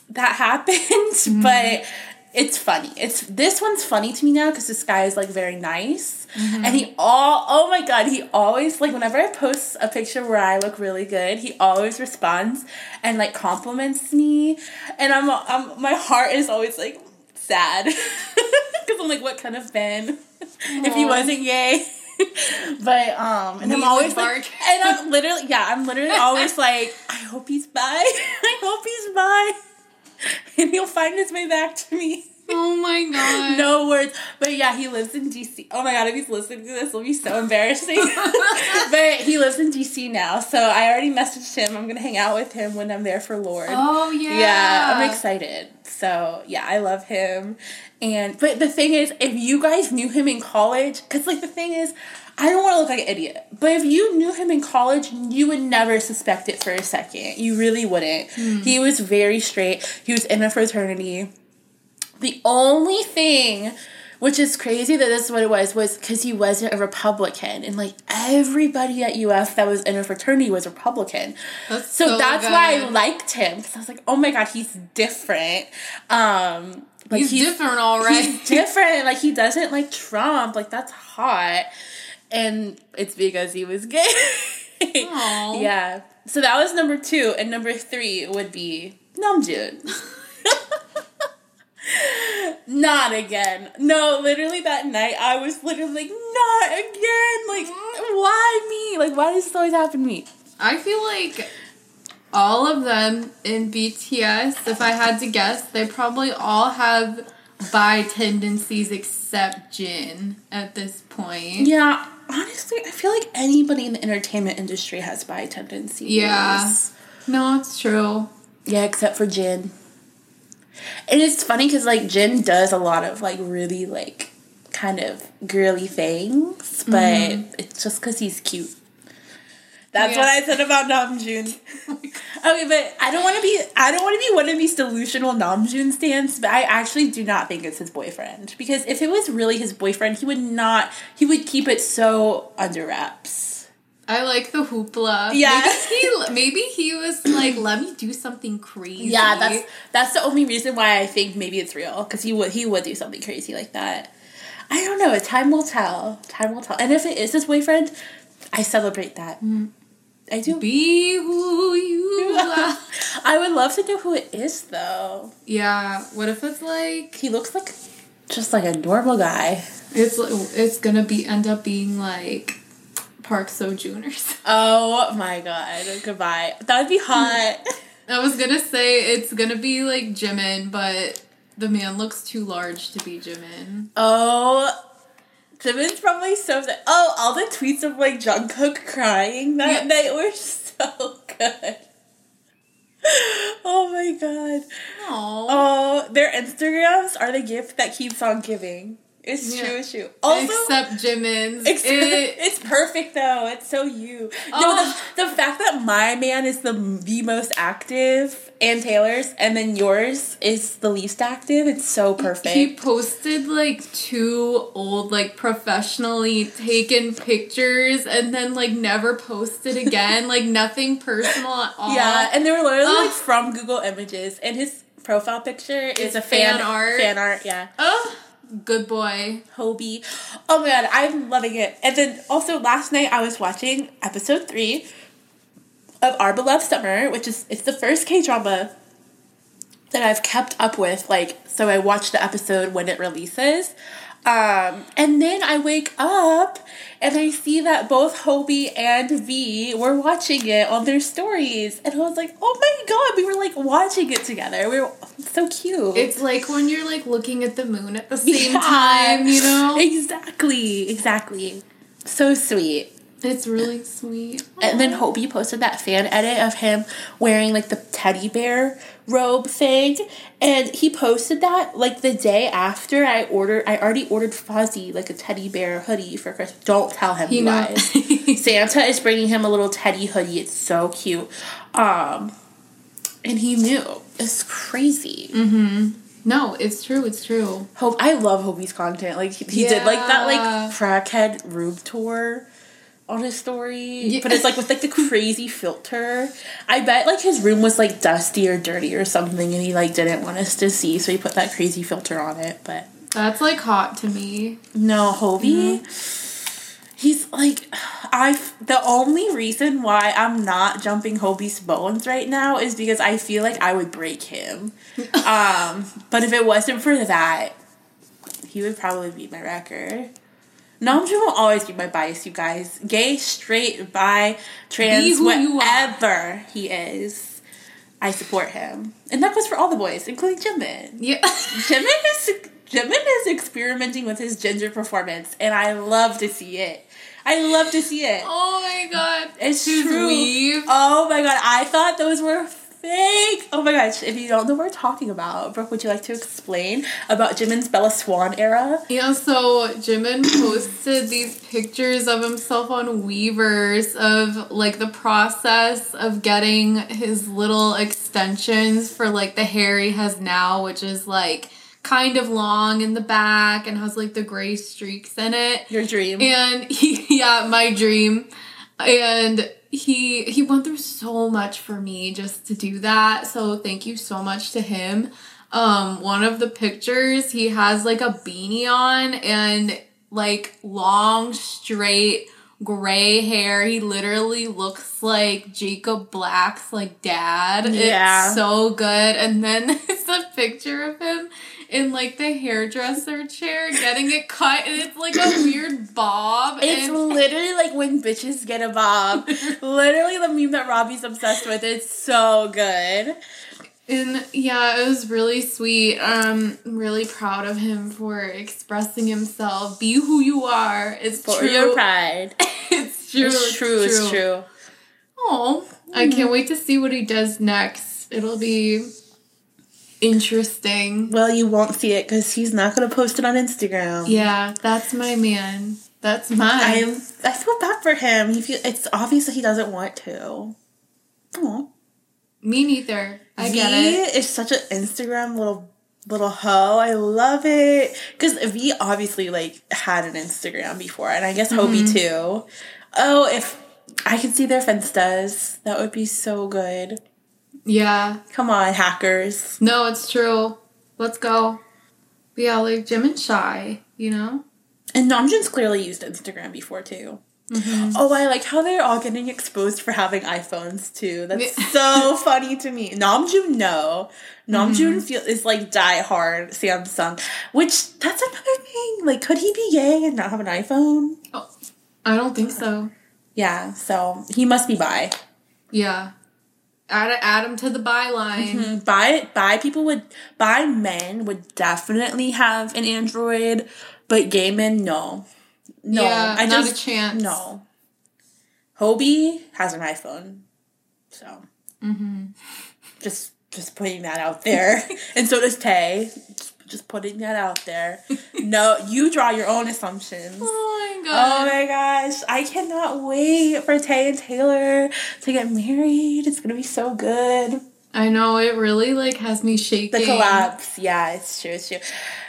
that happened, Mm-hmm. but. It's funny. It's this one's funny to me now because this guy is like very nice, Mm-hmm. and he all oh my god he always like whenever I post a picture where I look really good, he always responds and like compliments me, and I'm, I'm my heart is always like sad because I'm like what kind of Ben if he wasn't gay. but um and We I'm always like and I'm literally yeah, I'm literally always like, I hope he's bi. I hope he's bi. And he'll find his way back to me. Oh my god. No words. But yeah, he lives in DC. Oh my god, if he's listening to this, it'll be so embarrassing. but he lives in DC now. So I already messaged him. I'm gonna hang out with him when I'm there for Lord. Oh yeah. Yeah, I'm excited. So yeah, I love him. And but the thing is, if you guys knew him in college, because like the thing is, I don't want to look like an idiot, but if you knew him in college, you would never suspect it for a second. You really wouldn't. He was very straight. He was in a fraternity. The only thing, which is crazy that this is what it was, was because he wasn't a Republican, and like everybody at UF that was in a fraternity was Republican. That's So, so that's why I liked him because I was like, oh my god, he's different. Um, like He's, different, all right. He's different. Like he doesn't like Trump. Like that's hot, and it's because he was gay. Yeah. So that was number two, and number three would be Namjoon. Not again. No, literally that night I was literally like, not again. Like, why me? Like, why does this always happen to me? I feel like all of them in BTS, if I had to guess, they probably all have bi tendencies except Jin at this point. Yeah, honestly, I feel like anybody in the entertainment industry has bi tendencies. Yeah. No, it's true. Yeah, except for Jin. And it's funny because like Jin does a lot of like really like kind of girly things, but mm-hmm. it's just because he's cute. That's Yeah. what I said about Namjoon. okay, but I don't want to be I don't want to be one of these delusional Namjoon stands, but I actually do not think it's his boyfriend because if it was really his boyfriend, he would not he would keep it so under wraps. I like the hoopla. Yeah. Maybe he, maybe he was like, let me do something crazy. Yeah, that's that's the only reason why I think maybe it's real because he would he would do something crazy like that. I don't know. Time will tell. Time will tell. And if it is his boyfriend, I celebrate that. Mm. I do. Be who you are. I would love to know who it is though. yeah. What if it's like He looks like just like a normal guy. it's it's gonna be end up being like Park or something. Oh my god. Goodbye. That would be hot. I was gonna say it's gonna be like Jimin, but the man looks too large to be Jimin. oh. Jimin's probably so sad. Oh, all the tweets of like Jungkook crying that night were so good. Oh my god. Aww. Oh, their Instagrams are the gift that keeps on giving. It's Yeah. true, it's true. Also, Except Jimin's. Ex- it, it's perfect though. It's so you. No, Oh. the, the fact that my man is the the most active and Taylor's, and then yours is the least active. It's so perfect. he posted like two old, like professionally taken pictures and then like never posted again. like nothing personal at all. yeah, and they were literally like from Google Images, and his profile picture is It's a fan, fan art. Fan art, yeah. Oh, good boy. Hobi. Oh my god, I'm loving it. And then also last night I was watching episode three of Our Beloved Summer, which is it's the first K drama that I've kept up with. Like, so I watch the episode when it releases. Um, and then I wake up and I see that both Hobi and V were watching it on their stories. And I was like, oh my god, we were like watching it together. We were so cute. It's like when you're like looking at the moon at the same Yeah. time, you know? Exactly, exactly. So sweet. It's really sweet. And then Hobi posted that fan edit of him wearing like the teddy bear robe thing. And he posted that like the day after I ordered I already ordered Fozzie like a teddy bear hoodie for Christmas. Don't tell him He you guys. Santa is bringing him a little teddy hoodie. It's so cute. Um and he knew. It's crazy. Mm-hmm. No, it's true. It's true. Hope I love Hobi's content. Like he, he did like that like crackhead room tour on his story, Yeah. but it's like with like the crazy filter. I bet like his room was like dusty or dirty or something, and he like didn't want us to see, so he put that crazy filter on it. But That's like hot to me. no, Hobi. He's like, I. The only reason why I'm not jumping Hobi's bones right now is because I feel like I would break him. um, but if it wasn't for that, he would probably beat my record. Namjoon will always be my bias, you guys. Gay, straight, bi, trans, Be who you are. whatever he is, I support him, and that goes for all the boys, including Jimin. Yeah. Jimin is Jimin is experimenting with his gender performance, and I love to see it. I love to see it. oh my god. It's true. weave. Oh my god, I thought those were Oh my gosh, if you don't know what we're talking about, Brooke, would you like to explain about Jimin's Bella Swan era? Yeah, so Jimin posted these pictures of himself on Weverse of like the process of getting his little extensions for like the hair he has now, which is like kind of long in the back and has like the gray streaks in it. Your dream. And he, yeah, my dream. And he he went through so much for me just to do that. So thank you so much to him. Um, one of the pictures he has like a beanie on and like long straight gray hair. He literally looks like Jacob Black's like dad. Yeah. It's so good. And then it's a picture of him in like the hairdresser chair getting it cut and it's like a weird bob. it's literally like when bitches get a bob. literally the meme that Robbie's obsessed with. It's so good. And yeah, it was really sweet. Um, I'm really proud of him for expressing himself. Be who you are. It's For true. your pride. it's true. It's true, it's true. Oh, I can't wait to see what he does next. It'll be interesting. Well, you won't see it because he's not going to post it on Instagram. Yeah, that's my man. That's mine. I. I feel bad for him. He feel it's obvious that he doesn't want to. Aw. Me neither. I V get it. is such an Instagram little little hoe. I love it because V obviously like had an Instagram before, and I guess Hobi Mm-hmm. too. Oh, if I could see their Finstas, that would be so good. Yeah. Come on, hackers. No, it's true. Let's go. But yeah, like Jim and Shy, you know? And Namjoon's clearly used Instagram before too. Mm-hmm. Oh, I like how they're all getting exposed for having iPhones too. That's so funny to me. Namjoon, no. Namjoon Mm-hmm. feel is like die hard Samsung, which that's another thing. Like, could he be gay and not have an iPhone? Oh, I don't think so. Yeah, so he must be bi. Yeah. Add, add them to the byline. Mm, Bi buy people would buy men would definitely have an Android, but gay men no. No, Yeah, I not just a chance. no. Hobi has an iPhone, so Mm-hmm. just just putting that out there, and so does Tay. Just, putting that out there. No, you draw your own assumptions. Oh my gosh. Oh my gosh, I cannot wait for Tay and Taylor to get married. It's gonna be so good. I know, it really like has me shaking. The collapse, yeah, it's true, it's true.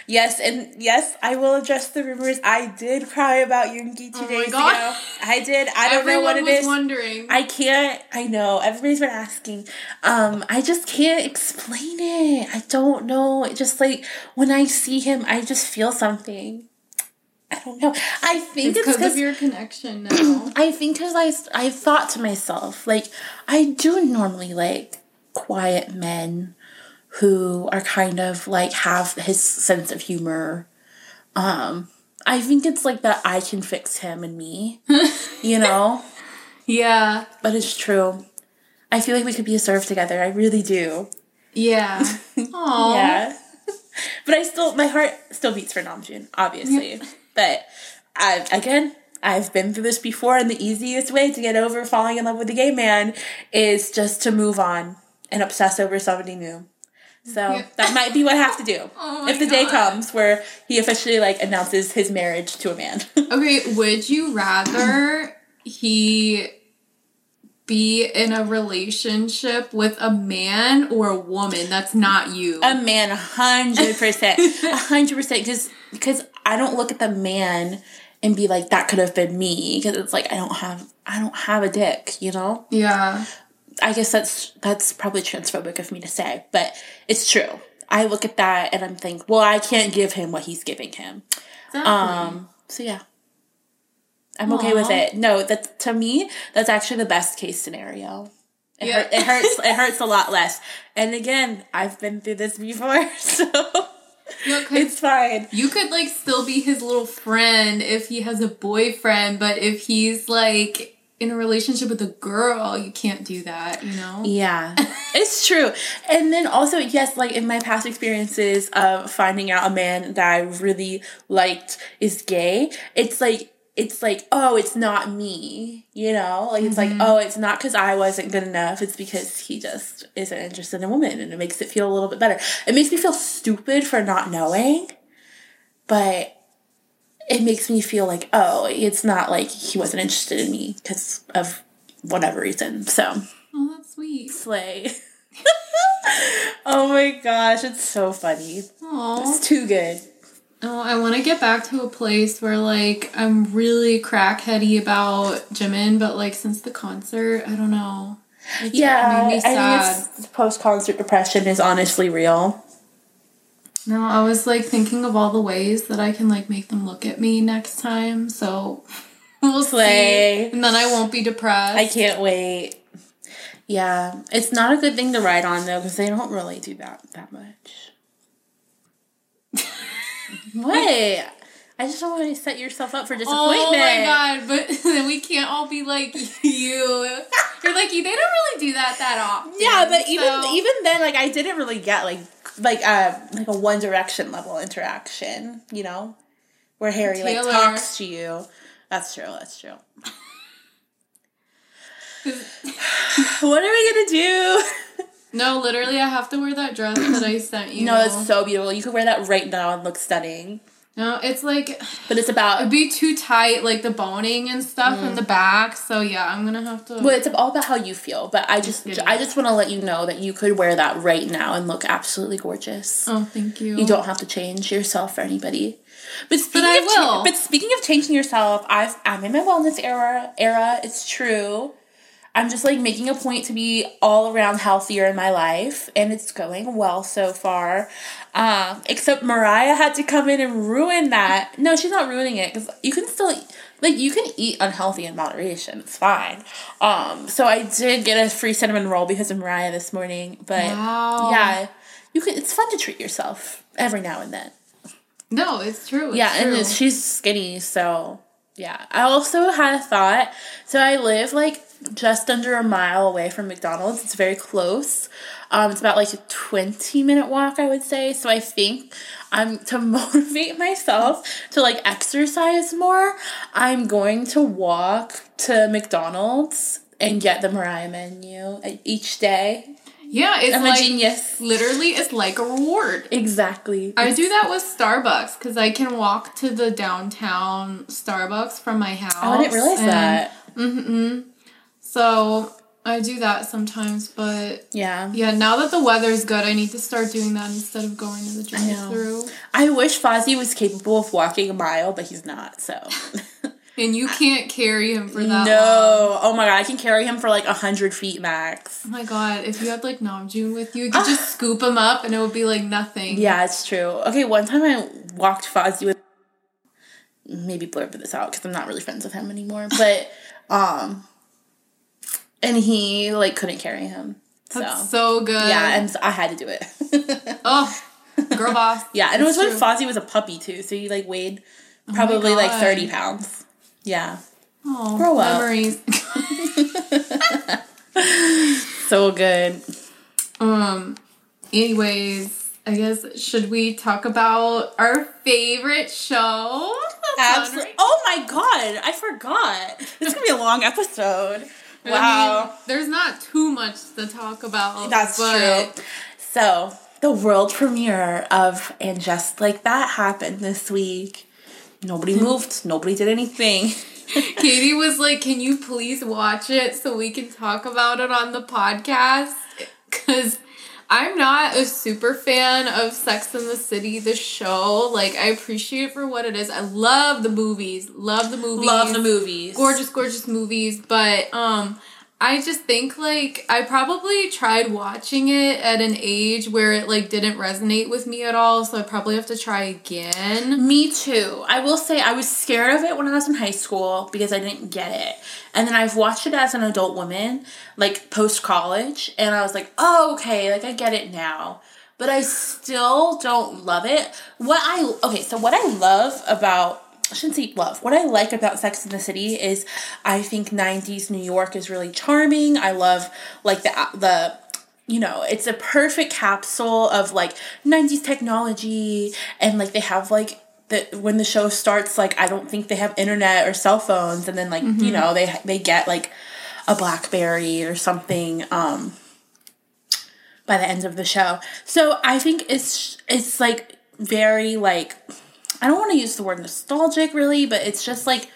Yes, and yes, I will address the rumors. I did cry about Yoongi two Oh days ago. I did. I don't Everyone know what it was is. wondering. I can't. I know everybody's been asking. Um, I just can't explain it. I don't know. It just like when I see him, I just feel something. I don't know. I think it's because of your connection now. I think because I I thought to myself like I do normally like quiet men who are kind of like have his sense of humor. Um, I think it's like that I can fix him and me, you know. yeah. But it's true. I feel like we could be a serve together. I really do. Yeah. Aww. Yeah. but I still, my heart still beats for Namjoon, obviously. but I, again, I've been through this before, and the easiest way to get over falling in love with a gay man is just to move on and obsess over somebody new. So Yeah. that might be what I have to do Oh if the day comes where he officially like announces his marriage to a man. Okay, would you rather he be in a relationship with a man or a woman that's not you? a man, a hundred percent, a hundred percent, because because I don't look at the man and be like that could have been me because it's like I don't have I don't have a dick, you know. yeah. I guess that's that's probably transphobic of me to say, but it's true. I look at that and I'm think, well, I can't give him what he's giving him. Exactly. Um, so yeah. I'm okay with it. No, that to me, that's actually the best case scenario. It, Yeah. hurt, it hurts. It hurts a lot less. And again, I've been through this before, so No, it's fine. you could like still be his little friend if he has a boyfriend, but if he's like in a relationship with a girl, you can't do that, you know? Yeah, it's true. And then also, yes, like in my past experiences of finding out a man that I really liked is gay, it's like, it's like, oh, it's not me, you know? Like, it's like, mm-hmm. oh, it's not because I wasn't good enough. It's because he just isn't interested in women and it makes it feel a little bit better. It makes me feel stupid for not knowing, but it makes me feel like, oh, it's not like he wasn't interested in me because of whatever reason. So, Oh, that's sweet. slay. oh my gosh, it's so funny. Oh, It's too good. oh, I want to get back to a place where like I'm really crackheady about Jimin, but like since the concert, I don't know. It's Yeah, I think it's post concert depression is honestly real. No, I was like thinking of all the ways that I can like make them look at me next time. So we'll Slay. see. And then I won't be depressed. I can't wait. Yeah, it's not a good thing to write on though because they don't really do that that much. what? I just don't want to set yourself up for disappointment. Oh my god, but then we can't all be like you. You're like you. They don't really do that that often. Yeah, but even even then, like I didn't really get like like a like a One Direction level interaction, you know, where Harry Taylor. like talks to you. That's true. That's true. what are we gonna do? no, literally, I have to wear that dress that I sent you. no, it's so beautiful. You could wear that right now and look stunning. No. It's like But it's about it'd be too tight, like the boning and stuff in the mm. back. So yeah, I'm gonna have to. well, it's all about how you feel. But I just kidding. I just want to let you know that you could wear that right now and look absolutely gorgeous. oh, thank you. You don't have to change yourself for anybody. But speaking I of cha- but speaking of changing yourself, I've I'm in my wellness era. Era, it's true. I'm just like making a point to be all around healthier in my life, and it's going well so far. Um, except Mariah had to come in and ruin that. No, she's not ruining it because you can still like you can eat unhealthy in moderation. It's fine. Um, so I did get a free cinnamon roll because of Mariah this morning. But Wow. yeah, you can. It's fun to treat yourself every now and then. No, it's true. It's Yeah, and true. it's- she's skinny, so yeah. I also had a thought. So I live like just under a mile away from McDonald's. It's very close. Um, it's about like a twenty minute walk, I would say. So I think I'm to motivate myself to like exercise more. I'm going to walk to McDonald's and get the Mariah menu each day. yeah, it's I'm like a genius. literally, it's like a reward. Exactly. I do that with Starbucks because I can walk to the downtown Starbucks from my house. Oh, I didn't realize and- that. So I do that sometimes, but Yeah. yeah, now that the weather's good, I need to start doing that instead of going to the drive-through. I wish Fozzie was capable of walking a mile, but he's not. So And you can't carry him for that. long. no. Oh my god, I can carry him for like a hundred feet max. Oh my god, if you had like Namjoon with you, you could just scoop him up and it would be like nothing. Yeah, it's true. Okay, one time I walked Fozzie with maybe blurb this out because I'm not really friends with him anymore. But um, and he like couldn't carry him. That's so good. yeah, and so I had to do it. oh, girl boss. yeah, and it was It's when true. Fozzie was a puppy too, so he like weighed probably like thirty pounds. Yeah, Oh, Grow up. memories. so good. um. Anyways, I guess should we talk about our favorite show? Absolutely. Oh my god, I forgot. This is gonna be a long episode. Wow. I mean, there's not too much to talk about. That's but true. So the world premiere of And Just Like That happened this week. Nobody hmm. moved. Nobody did anything. Katie was like, "Can you please watch it so we can talk about it on the podcast?" Because I'm not a super fan of Sex and the City, the show. Like, I appreciate it for what it is. I love the movies. Love the movies. Love the movies. Gorgeous, gorgeous movies. But um I just think like I probably tried watching it at an age where it like didn't resonate with me at all, so I probably have to try again. Me too. I will say I was scared of it when I was in high school because I didn't get it. And then I've watched it as an adult woman, like post college, and I was like, oh, okay, like I get it now. But I still don't love it. What I, okay, so what I love about I shouldn't say love. What I like about Sex and the City is I think 90s New York is really charming. I love like the the you know, it's a perfect capsule of like 90s technology and like they have like the when the show starts like I don't think they have internet or cell phones and then like, you know, they they get like a BlackBerry or something um by the end of the show. So I think it's it's like very like I don't want to use the word nostalgic really, but it's just like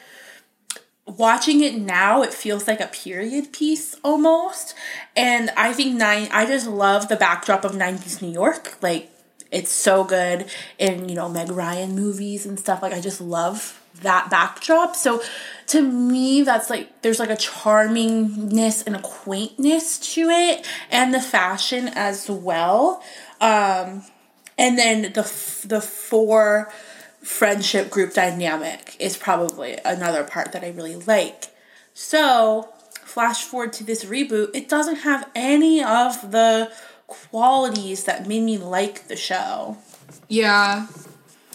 watching it now, it feels like a period piece almost. And I think nine I just love the backdrop of 90s New York. Like it's so good in, you know, Meg Ryan movies and stuff. Like I just love that backdrop. So to me that's like there's like a charmingness and a quaintness to it and the fashion as well. Um and then the the four friendship group dynamic is probably another part that I really like. So, flash forward to this reboot, it doesn't have any of the qualities that made me like the show. Yeah.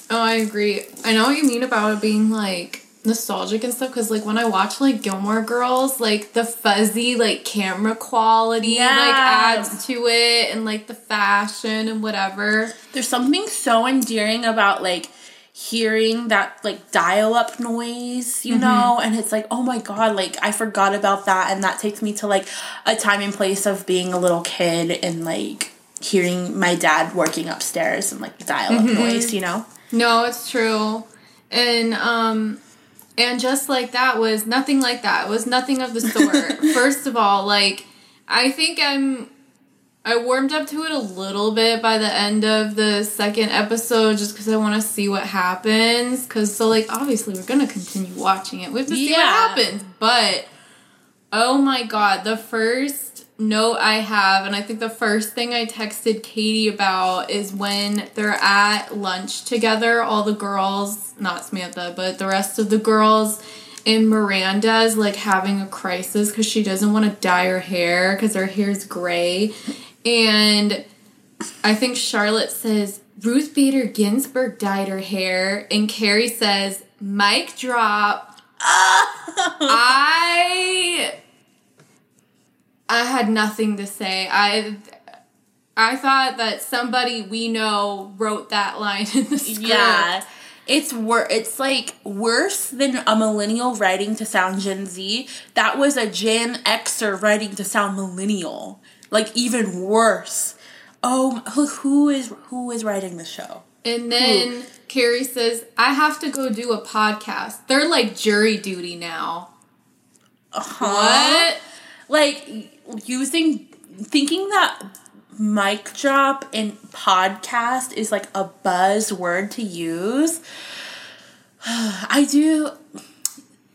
Oh, I agree. I know what you mean about it being like nostalgic and stuff because like when I watch like Gilmore Girls, like the fuzzy like camera quality like adds to it and like the fashion and whatever. There's something so endearing about like hearing that like dial up noise, you know, and it's like, oh my god, like I forgot about that and that takes me to like a time and place of being a little kid and like hearing my dad working upstairs and like dial up noise, you know? No, it's true. And um and just like that was nothing like that. It was nothing of the sort. First of all, like I think I'm I warmed up to it a little bit by the end of the second episode just because I want to see what happens. Because, so, like, obviously, we're going to continue watching it. We have to see what happens. But, oh my god, the first note I have, and I think the first thing I texted Katie about is when they're at lunch together, all the girls, not Samantha, but the rest of the girls. And Miranda's like having a crisis because she doesn't want to dye her hair because her hair's gray. And I think Charlotte says Ruth Bader Ginsburg dyed her hair, and Carrie says, mic drop." I I had nothing to say. I I thought that somebody we know wrote that line in the script. Yeah. It's wor- it's like worse than a millennial writing to sound Gen Z. That was a Gen Xer writing to sound millennial. Like even worse. Oh, who, who is who is writing the show? And then Carrie says, "I have to go do a podcast." They're like jury duty now. Uh-huh. What? Like using thinking that mic drop and podcast is like a buzzword to use. I do.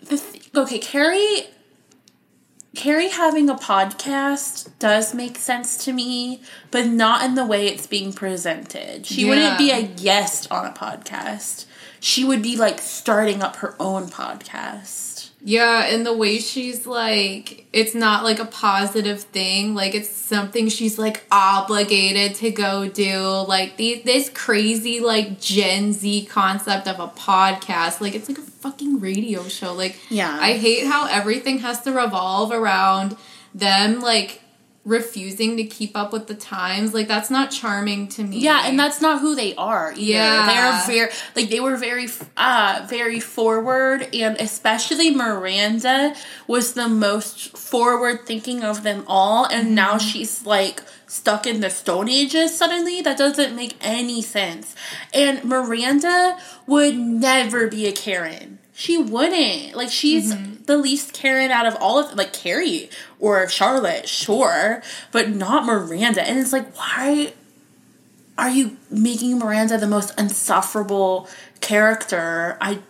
Th- okay, Carrie. Carrie having a podcast does make sense to me, but not in the way it's being presented. She wouldn't be a guest on a podcast. She would be like starting up her own podcast. Yeah, and the way she's like, it's not like a positive thing. Like it's something she's like obligated to go do. Like these this crazy like Gen Z concept of a podcast. Like it's like a fucking radio show. Like Yeah. I hate how everything has to revolve around them like refusing to keep up with the times. Like that's not charming to me. Yeah, and that's not who they are either. Yeah. They're very like they were very uh very forward and especially Miranda was the most forward thinking of them all and now she's like stuck in the stone ages suddenly that doesn't make any sense. And Miranda would never be a Karen. She wouldn't. Like she's the least Karen out of all of like Carrie or Charlotte, sure, but not Miranda. And it's like why are you making Miranda the most insufferable character? I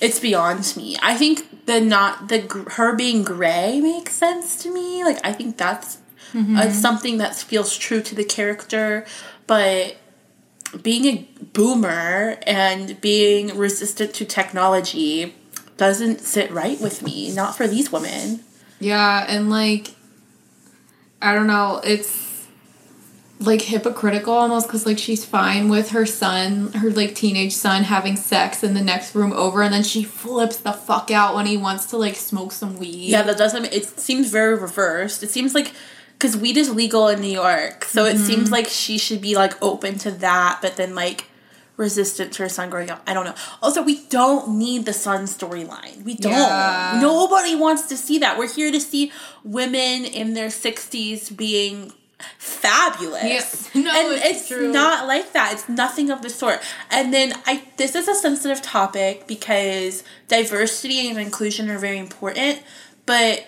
it's beyond me. I think the not the her being gray makes sense to me. Like I think that's uh, something that feels true to the character, but being a boomer and being resistant to technology doesn't sit right with me. Not for these women. Yeah, and like I don't know, it's like hypocritical almost because like she's fine with her son, her like teenage son having sex in the next room over, and then she flips the fuck out when he wants to like smoke some weed. Yeah, that doesn't. It seems very reversed. It seems like because weed is legal in New York, so it seems mm-hmm. like she should be like open to that, but then like resistant to her son growing up. I don't know. Also, we don't need the son storyline. We don't. Yeah. Nobody wants to see that. We're here to see women in their sixties being fabulous. Yes. No, and it's it's, true. not like that. It's nothing of the sort. And then I this is a sensitive topic because diversity and inclusion are very important, but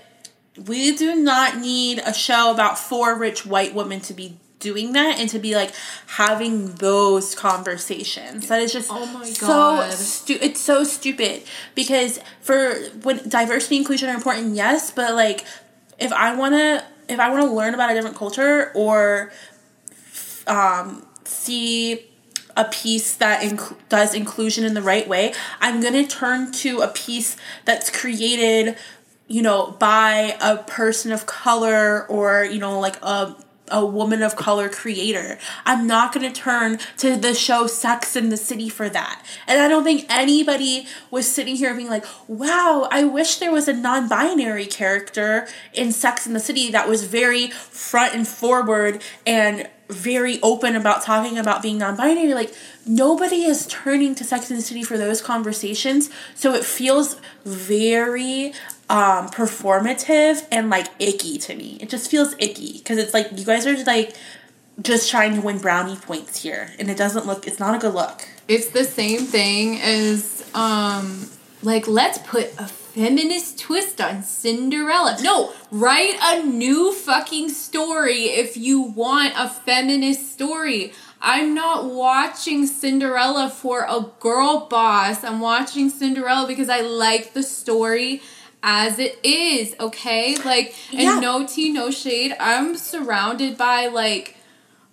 we do not need a show about four rich white women to be doing that and to be like having those conversations. That is just Oh my so God. stu- it's so stupid because for when diversity and inclusion are important, yes, but like if I want to if I want to learn about a different culture or um, see a piece that inc- does inclusion in the right way, I'm going to turn to a piece that's created, you know, by a person of color or, you know, like a a woman of color creator. I'm not going to turn to the show Sex and the City for that. And I don't think anybody was sitting here being like, wow, I wish there was a non binary character in Sex and the City that was very front and forward and very open about talking about being non-binary like nobody is turning to sex and the city for those conversations so it feels very um performative and like icky to me it just feels icky because it's like you guys are like just trying to win brownie points here and it doesn't look it's not a good look It's the same thing as um like let's put a feminist twist on Cinderella. No, write a new fucking story if you want a feminist story. I'm not watching Cinderella for a girl boss. I'm watching Cinderella because I like the story as it is, okay? Like and Yeah. no tea, no shade. I'm surrounded by like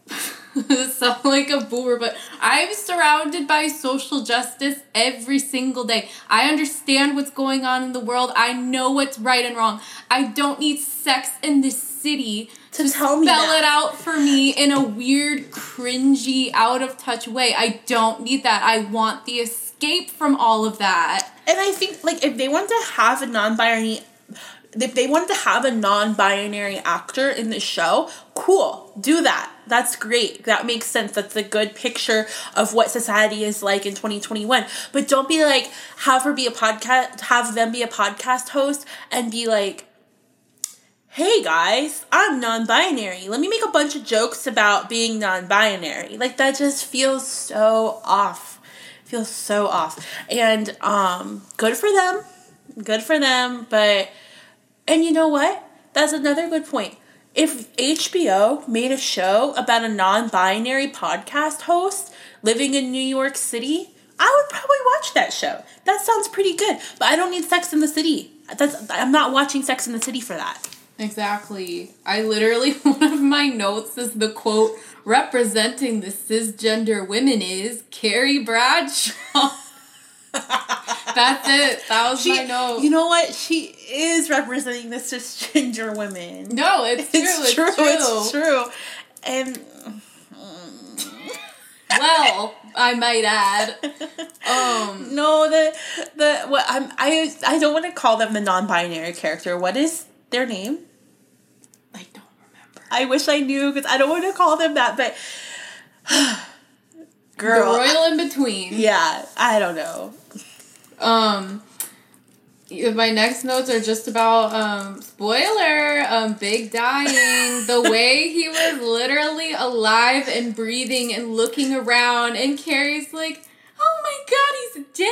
sound like a boomer, but I'm surrounded by social justice every single day. I understand what's going on in the world. I know what's right and wrong. I don't need sex in this city To tell me spell it out for me in a weird, cringy, out of touch way. I don't need that. I want the escape from all of that. And I think like if they want to have a non-binary if they wanted to have a non-binary actor in the show, cool. Do that. That's great. That makes sense. That's a good picture of what society is like in 2021. But don't be like have her be a podcast have them be a podcast host and be like Hey guys, I'm non-binary. Let me make a bunch of jokes about being non-binary. Like that just feels so off. Feels so off. And um good for them. Good for them, but and you know what? That's another good point. If HBO made a show about a non-binary podcast host living in New York City, I would probably watch that show. That sounds pretty good. But I don't need Sex and the City. That's I'm not watching Sex and the City for that. Exactly. I literally, one of my notes is the quote representing the cisgender women is Carrie Bradshaw. That's it. That was my note. You know what? She is representing the cisgender women. no, it's true. It's, true, It's true. And Well, I might add. Um, no, the the what I'm I I don't want to call them the non-binary character. What is their name? I don't remember. I wish I knew because I don't want to call them that, but girl, the royal in between. Yeah, I don't know. Um, my next notes are just about um spoiler um big dying the way he was literally alive and breathing and looking around and carrie's like oh my god he's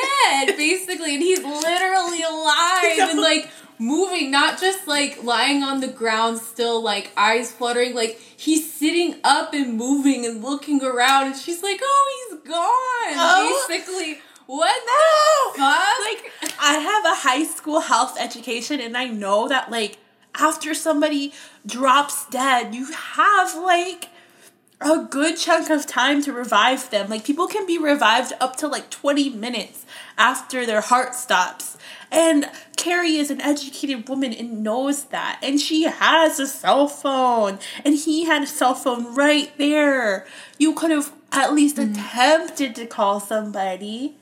dead basically and he's literally alive and like moving not just like lying on the ground still like eyes fluttering like he's sitting up and moving and looking around and she's like oh he's gone Oh. basically what the fuck Like, I have a high school health education, and I know that, like, after somebody drops dead, you have, like, a good chunk of time to revive them. Like, people can be revived up to, like, 20 minutes after their heart stops. And Carrie is an educated woman and knows that. And she has a cell phone. And he had a cell phone right there. You could have at least attempted to call somebody.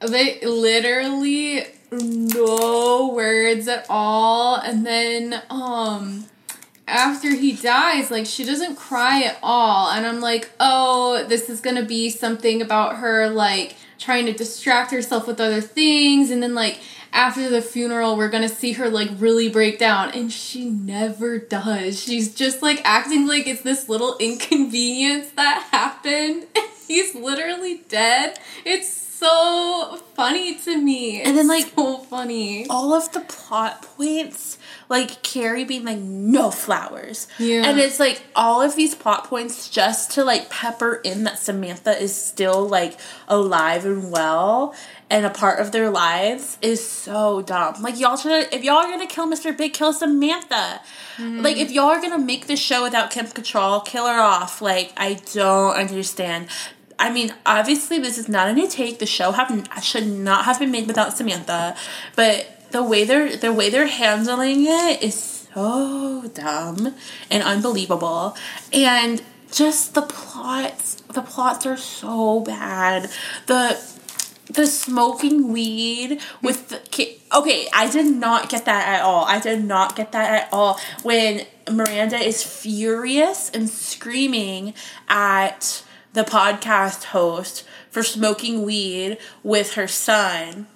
They literally no words at all. And then um after he dies, like she doesn't cry at all. And I'm like, oh, this is gonna be something about her like trying to distract herself with other things. And then like after the funeral, we're gonna see her like really break down. And she never does. She's just like acting like it's this little inconvenience that happened. He's literally dead. It's so funny to me. And then, like, so funny. all of the plot points, like Carrie being like, no flowers. Yeah. And it's like all of these plot points just to like pepper in that Samantha is still like alive and well and a part of their lives is so dumb. Like y'all should if y'all are gonna kill Mr. Big, kill Samantha. Mm-hmm. Like if y'all are gonna make this show without Kim Cattrall, kill her off. Like I don't understand. I mean, obviously, this is not a new take. The show have should not have been made without Samantha, but the way they're the way they're handling it is so dumb and unbelievable, and just the plots. The plots are so bad. The the smoking weed with the okay i did not get that at all i did not get that at all when miranda is furious and screaming at the podcast host for smoking weed with her son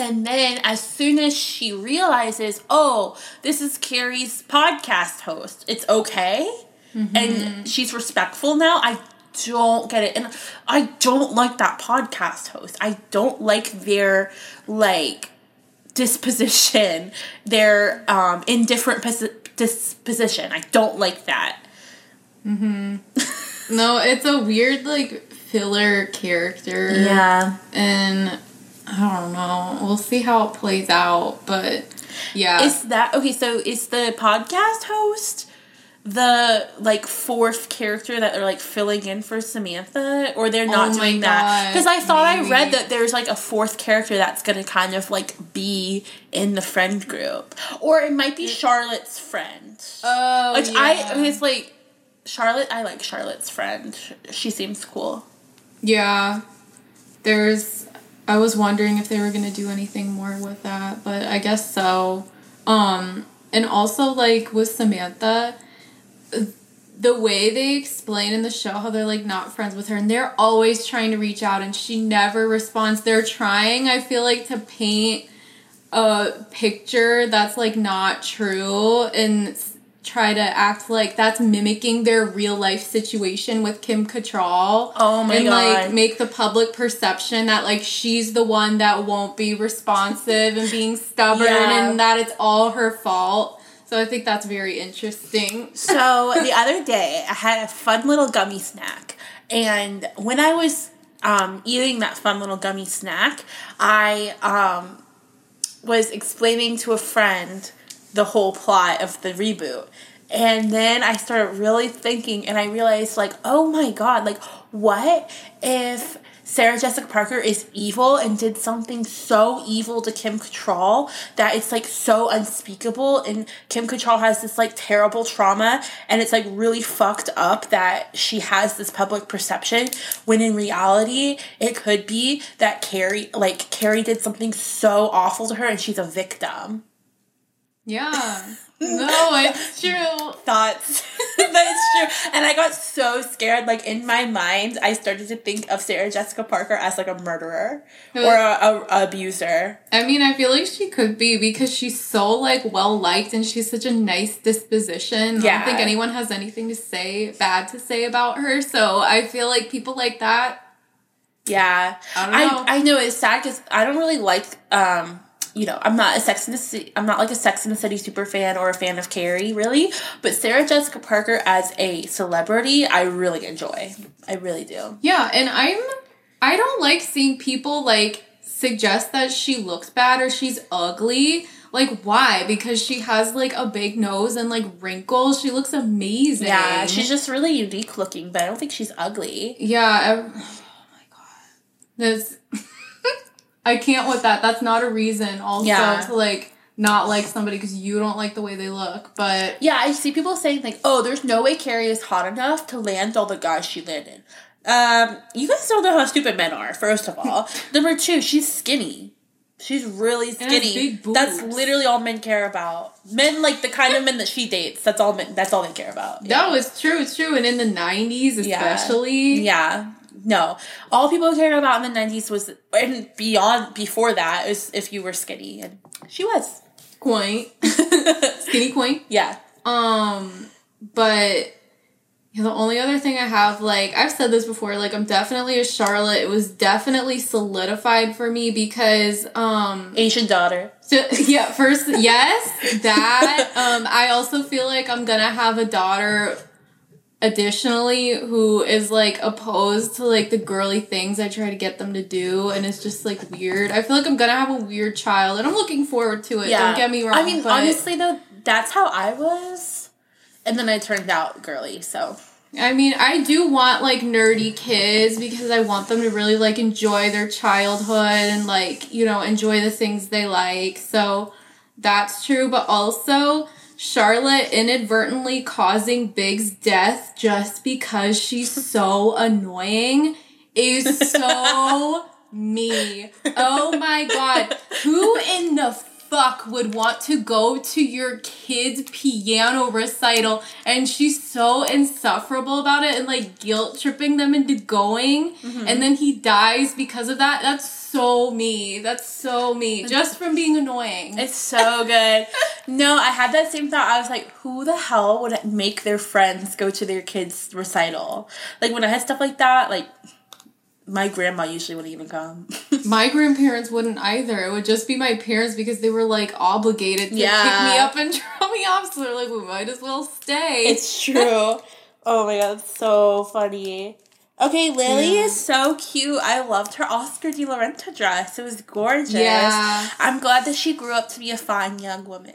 and then as soon as she realizes oh this is carrie's podcast host it's okay. And she's respectful now i don't get it. And i don't like that podcast host. I don't like their like disposition. Their um indifferent posi- disposition. I don't like that. Mm-hmm. No, it's a weird like filler character. yeah. And I don't know. We'll see how it plays out, but yeah. is that okay so is the podcast host the like fourth character that they're like filling in for Samantha or they're not Oh doing that because I thought I read that there's like a fourth character that's gonna kind of like be in the friend group or it might be Charlotte's friend oh, which yeah. I it's like Charlotte I like Charlotte's friend she seems cool Yeah. There's I was wondering if they were going to do anything more with that, but I guess so. Um and also like with Samantha the way they explain in the show how they're like not friends with her and they're always trying to reach out and she never responds. They're trying, I feel like, to paint a picture that's like not true and try to act like that's mimicking their real life situation with Kim Cattrall. Oh my and like make the public perception that like she's the one that won't be responsive and being stubborn Yeah. and that it's all her fault. So I think that's very interesting. So the other day, I had a fun little gummy snack, and when I was um, eating that fun little gummy snack, I um, was explaining to a friend the whole plot of the reboot. And then I started really thinking, and I realized, like, oh my god, like, what if Sarah Jessica Parker is evil and did something so evil to Kim Cattrall that it's like so unspeakable, and Kim Cattrall has this like terrible trauma, and it's like really fucked up that she has this public perception when in reality it could be that Carrie, like, Carrie did something so awful to her and she's a victim. Yeah. No, it's true. thoughts. That's true. And I got so scared. Like in my mind, I started to think of Sarah Jessica Parker as like a murderer or a, a, abuser. I mean, I feel like she could be because she's so like well liked and she's such a nice disposition. I Yeah. don't think anyone has anything to say bad to say about her. So I feel like people like that. Yeah, I don't know. I, I know it's sad because I don't really like. um you know, I'm not a Sex and the City. I'm not like a Sex and the City super fan or a fan of Carrie, really. But Sarah Jessica Parker as a celebrity, I really enjoy. I really do. Yeah, and I'm I don't like seeing people like suggest that she looks bad or she's ugly. Like why? Because she has like a big nose and like wrinkles. She looks amazing. Yeah, she's just really unique looking, but I don't think she's ugly. Yeah. I, oh my god. This I can't with that. That's not a reason also Yeah. to like not like somebody because you don't like the way they look. But Yeah, I see people saying like, "Oh, there's no way Carrie is hot enough to land all the guys she landed." Um, you guys don't know how stupid men are. First of all, number two, she's skinny. She's really skinny. That's literally all men care about. Men like the kind of men that she dates. That's all men. That's all they care about. that was true, it's true. And in the nineties Yeah. especially. Yeah. No. All people cared about in the nineties was and beyond before that is if you were skinny and she was. Quaint. Skinny quaint. yeah. Um, but the only other thing I have, like I've said this before, like I'm definitely a Charlotte. It was definitely solidified for me because, um, Asian daughter. so, yeah, first yes, that. Um, I also feel like I'm gonna have a daughter. Additionally, who is like opposed to like the girly things I try to get them to do, and it's just like weird. I feel like I'm gonna have a weird child, and I'm looking forward to it. Don't get me wrong. I mean, but- honestly though, that's how I was. And then I turned out girly, so I mean, I do want like nerdy kids because I want them to really like enjoy their childhood and like, you know, enjoy the things they like. So that's true, but also Charlotte inadvertently causing Big's death just because she's so annoying is so me. Oh my god. Who in the fuck would want to go to your kid's piano recital and she's so insufferable about it and like guilt tripping them into going mm-hmm. and then he dies because of that? That's so me. That's so me. Just from being annoying. it's so good. no, I had that same thought. I was like, who the hell would make their friends go to their kids' recital? Like when I had stuff like that, like my grandma usually wouldn't even come. My grandparents wouldn't either. It would just be my parents because they were like obligated to Yeah. pick me up and drop me off. So they're like, we might as well stay. It's true. oh my god, it's so funny. Okay, Lily Yeah. is so cute. I loved her Oscar de la Renta dress. It was gorgeous. Yeah. I'm glad that she grew up to be a fine young woman.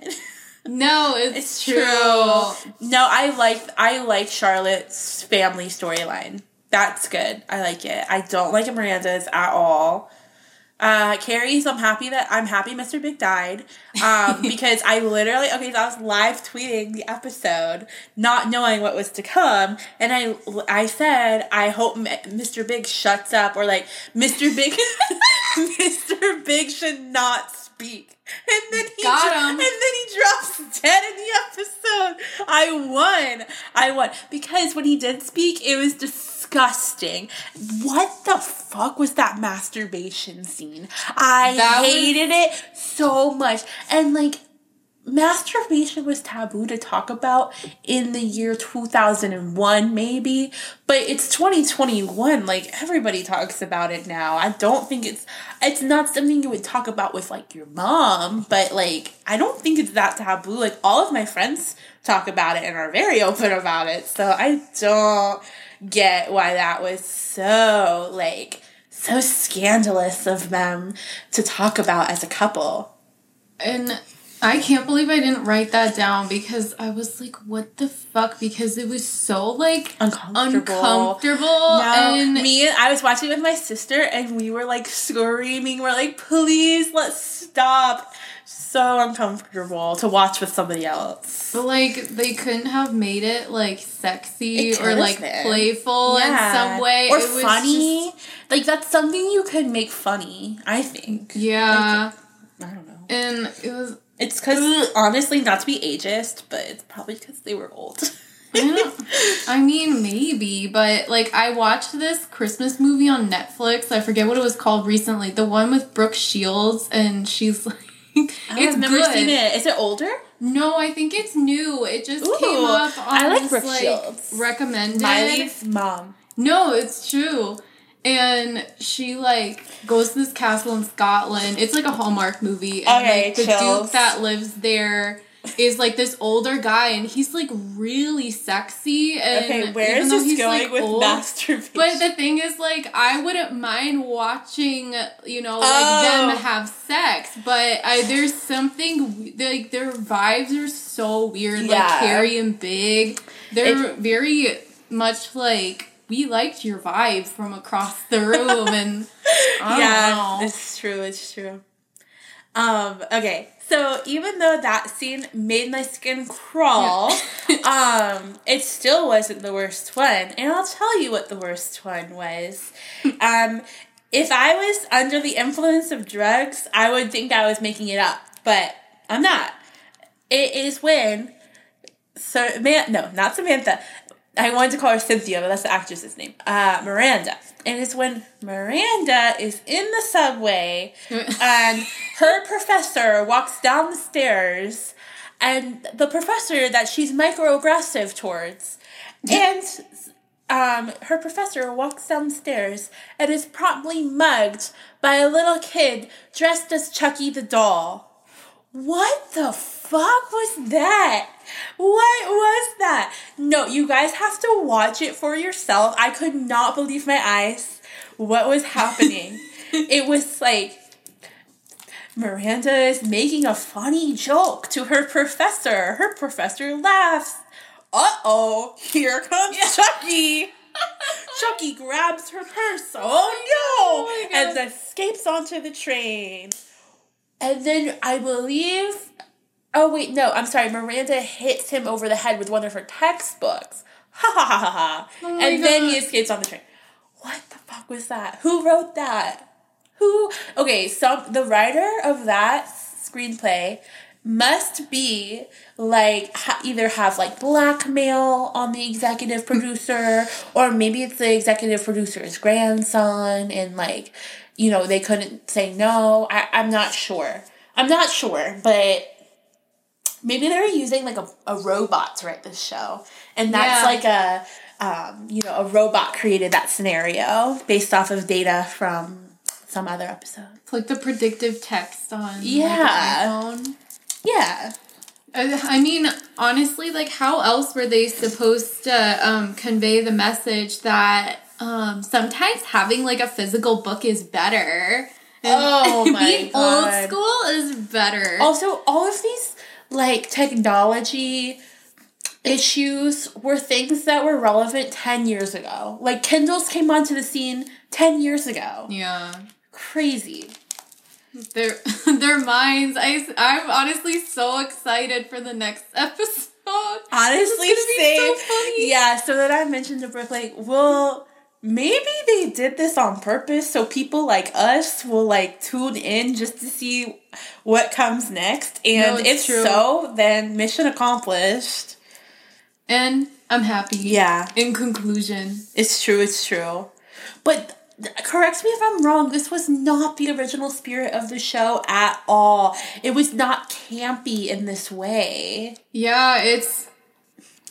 no, it's, It's true. true. no, I like I like Charlotte's family storyline. That's good. I like it. I don't like Miranda's at all. Uh, Carrie's. I'm happy that I'm happy Mr. Big died. Um, because I literally okay, so I was live tweeting the episode, not knowing what was to come, and I I said I hope Mr. Big shuts up or like Mr. Big, Mr. Big should not speak. And then he Got dro- him. and then he drops dead in the episode. I won. I won because when he did speak, it was disgusting. What the fuck was that masturbation scene? I That was- hated it so much. And like masturbation was taboo to talk about in the year 2001 maybe but it's 2021 like everybody talks about it now. I don't think it's it's not something you would talk about with like your mom but like i don't think it's that taboo. Like all of my friends talk about it and are very open about it so i don't get why that was so like so scandalous of them to talk about as a couple. And I can't believe I didn't write that down because I was like, what the fuck? Because it was so like uncomfortable uncomfortable. No, and me I was watching with my sister and we were like screaming. We're like, please let's stop. So uncomfortable to watch with somebody else. But like they couldn't have made it like sexy It or like playful in some way. Or It funny. just- like that's something you could make funny, I think. yeah. I don't know. and it was It's because honestly, not to be ageist, but it's probably because they were old. I, I mean, maybe, but like I watched this Christmas movie on Netflix. I forget what it was called recently. The one with Brooke Shields, and she's like, oh, it's I've never good. seen it. Is it older? No, I think it's new. It just Ooh, came up on I like this, Brooke like Shields. recommended. Miley's mom. No, it's true. And she like goes to this castle in Scotland. It's like a Hallmark movie. And Okay, like the chills. duke that lives there is like this older guy and he's like really sexy and Okay, where is this going like, with old- masturbation? But the thing is, like, I wouldn't mind watching, you know, like Oh. them have sex, but I there's something like their vibes are so weird, Yeah. like Carrie and Big. They're very much like we liked your vibe from across the room, and yeah, know. it's true. It's true. Um. Okay. So even though that scene made my skin crawl, um, it still wasn't the worst one. And I'll tell you what the worst one was. Um, if I was under the influence of drugs, I would think I was making it up, but I'm not. It is when so man, no, not Samantha. I wanted to call her Cynthia, but that's the actress's name. Uh, Miranda. And it's when Miranda is in the subway and her professor walks down the stairs and the professor that she's microaggressive towards. And um, her professor walks downstairs and is promptly mugged by a little kid dressed as Chucky the doll. What the fuck was that? What was that? No, you guys have to watch it for yourself. I could not believe my eyes. What was happening? it was like Miranda is making a funny joke to her professor. Her professor laughs. Uh oh, here comes Chucky. Chucky grabs her purse. Oh my no! God. and escapes onto the train. And then I believe. Oh, wait, no, I'm sorry. Miranda hits him over the head with one of her textbooks. Ha ha ha ha ha. Oh and then he escapes on the train. What the fuck was that? Who wrote that? Who? Okay, so the writer of that screenplay must be like ha- either have like blackmail on the executive producer or maybe it's the executive producer's grandson and like you know they couldn't say no I- i'm not sure i'm not sure but maybe they were using like a, a robot to write this show and that's Yeah. like a um, you know a robot created that scenario based off of data from some other episode It's like the predictive text on like, Yeah. iPhone. yeah Uh, I mean, honestly, like, how else were they supposed to um, convey the message that um, sometimes having like a physical book is better? Oh my being God. old school is better. Also, all of these like technology issues were things that were relevant 10 years ago. Like Kindles came onto the scene 10 years ago. yeah. Crazy. Their their minds. I I'm honestly so excited for the next episode. Honestly, It's gonna be same. so funny. Yeah, so then I mentioned to Brooke, like, well, maybe they did this on purpose so people like us will like tune in just to see what comes next. And No, it's if true. so, then mission accomplished. And I'm happy. Yeah. In conclusion. It's true, it's true. But correct me if I'm wrong, this was not the original spirit of the show at all. It was not campy in this way. Yeah, it's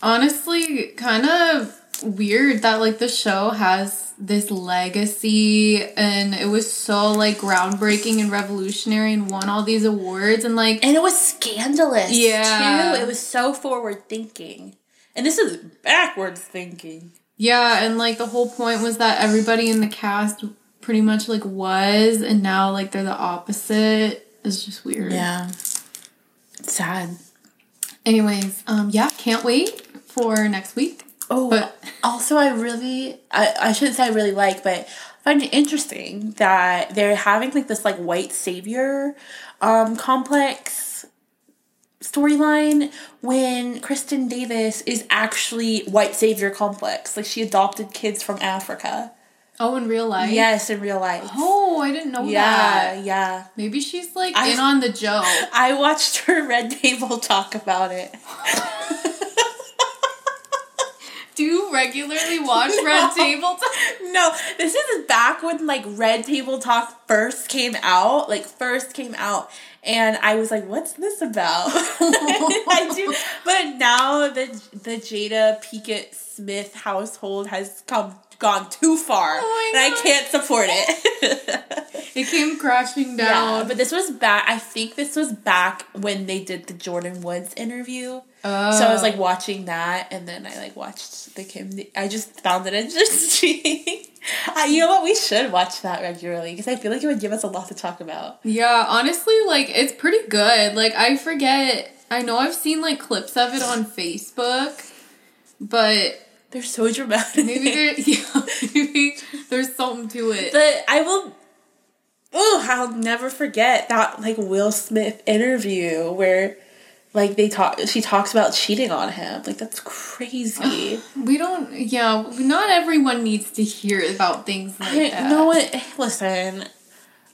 honestly kind of weird that like the show has this legacy and it was so like groundbreaking and revolutionary and won all these awards and like And it was scandalous, Yeah. too. It was so forward thinking. And this is backwards thinking. yeah, and like the whole point was that everybody in the cast pretty much like was and now like they're the opposite. It's just weird. Yeah. Sad. Anyways, um yeah, can't wait for next week. Oh, But- also, I really, I, I shouldn't say I really like, but I find it interesting that they're having like this like white savior um, complex storyline when Kristin Davis is actually white savior complex. Like she adopted kids from Africa. Oh, in real life? Yes, in real life. Oh, I didn't know yeah, that. yeah. Maybe she's like I- in on the joke. I watched her Red Table talk about it. Do you regularly watch Red Table Talk? No, this is back when like Red Table Talk first came out, like first came out, and I was like, "What's this about?" I do, but now the the Jada Pinkett Smith household has come gone too far, Oh and I can't support it. It came crashing yeah, down. but this was back. I think this was back when they did the Jordyn Woods interview. Oh. So I was like watching that, and then I like watched the Kim. I just found it interesting. Uh, you know what? We should watch that regularly because I feel like it would give us a lot to talk about. Yeah, honestly, like it's pretty good. Like I forget. I know I've seen like clips of it on Facebook, but They're so dramatic. maybe there, yeah, maybe there's something to it. but I will. Oh, I'll never forget that like Will Smith interview where, like they talk. She talks about cheating on him. Like that's crazy. We don't. Yeah, not everyone needs to hear about things like I, that. no, it, listen.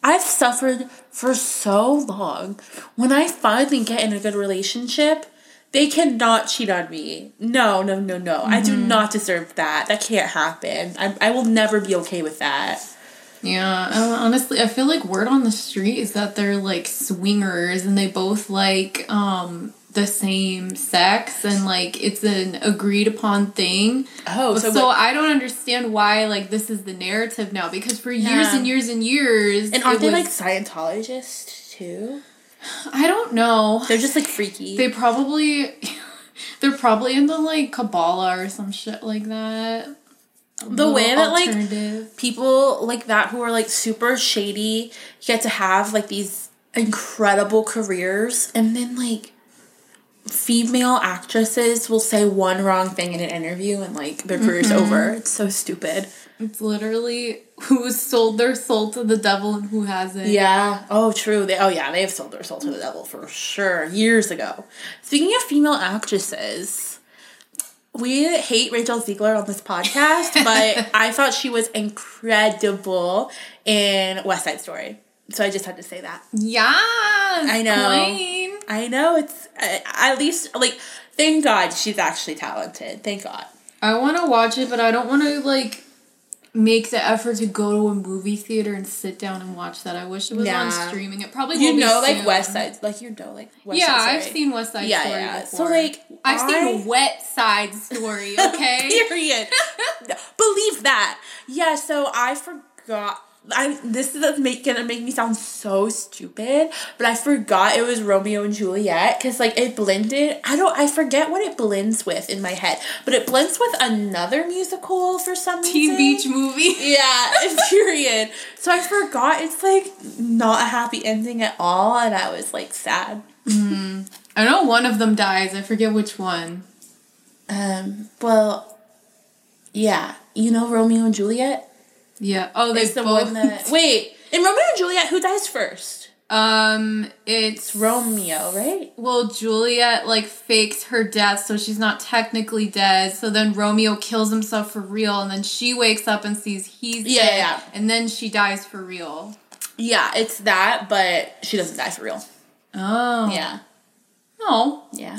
I've suffered for so long. When I finally get in a good relationship, they cannot cheat on me. No, no, no, no. I do not deserve that. That can't happen. I, I will never be okay with that. Yeah, uh, honestly, I feel like word on the street is that they're like swingers and they both like um the same sex and like it's an agreed upon thing. Oh, So, so, I don't understand why like this is the narrative now because for years Yeah. and years and years and aren't they like Scientologists too? I don't know. They're just like freaky. They probably they're probably into like Kabbalah or some shit like that. the way that like people like that who are like super shady get to have like these incredible careers and then like female actresses will say one wrong thing in an interview and like their career's mm-hmm. over it's so stupid It's literally who sold their soul to the devil and who hasn't. yeah oh true they oh yeah they have sold their soul to the devil for sure years ago speaking of female actresses we hate Rachel Zegler on this podcast, but I thought she was incredible in West Side Story. So I just had to say that. Yeah. I know. Queen. I know it's uh, at least like thank God she's actually talented. Thank God. I want to watch it, but I don't want to like make the effort to go to a movie theater and sit down and watch that. I wish it was on streaming. It probably You know, like soon. West Side, like you know, like West yeah, Side I've seen West Side Yeah, Story yeah. before. So like I've I- seen Wet Side Story. Okay. Period. Believe that. Yeah, so I forgot. I this is make, gonna make me sound so stupid, but I forgot it was Romeo and Juliet because like it blended. I don't. I forget what it blends with in my head, but it blends with another musical for some Teen reason. Beach movie. Yeah, period. So I forgot it's like not a happy ending at all, and I was like sad. I know one of them dies. I forget which one. Um. Well. Yeah, you know Romeo and Juliet. Yeah. Oh, they It's the both. one that wait in Romeo and Juliet. Who dies first? um, it's Romeo, right? Well, Juliet like fakes her death, so she's not technically dead. So then Romeo kills himself for real, and then she wakes up and sees he's Yeah, dead, yeah. and then she dies for real. Yeah, it's that, but she doesn't die for real. Oh, Yeah, Oh, yeah.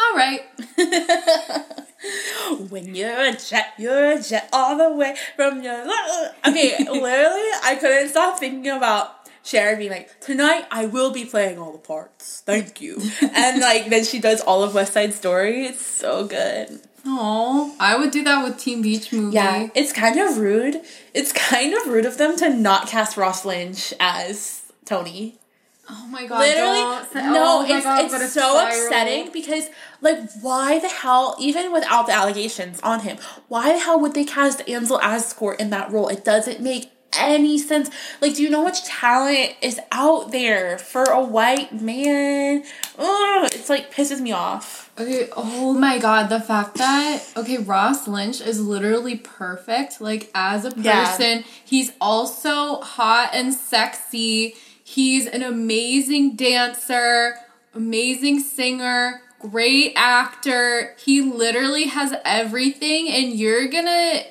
All right. when you're a jet, you're a jet all the way from your. Okay, literally, I couldn't stop thinking about. Sharon being like, tonight I will be playing all the parts. Thank you. and like then she does all of West Side Story. It's so good. Oh, I would do that with Teen Beach movie. Yeah, it's kind of rude. It's kind of rude of them to not cast Ross Lynch as Tony. Oh my god. Literally, say- no, oh it's God, it's but so spiral. upsetting because like why the hell even without the allegations on him, why the hell would they cast Ansel Elgort in that role? It doesn't make any sense. Like, do you know how much talent is out there for a white man? Ugh, it's like pisses me off. Okay, oh my god, the fact that okay, Ross Lynch is literally perfect. Like as a Yeah. person, he's also hot and sexy. He's an amazing dancer, amazing singer, great actor. He literally has everything and you're to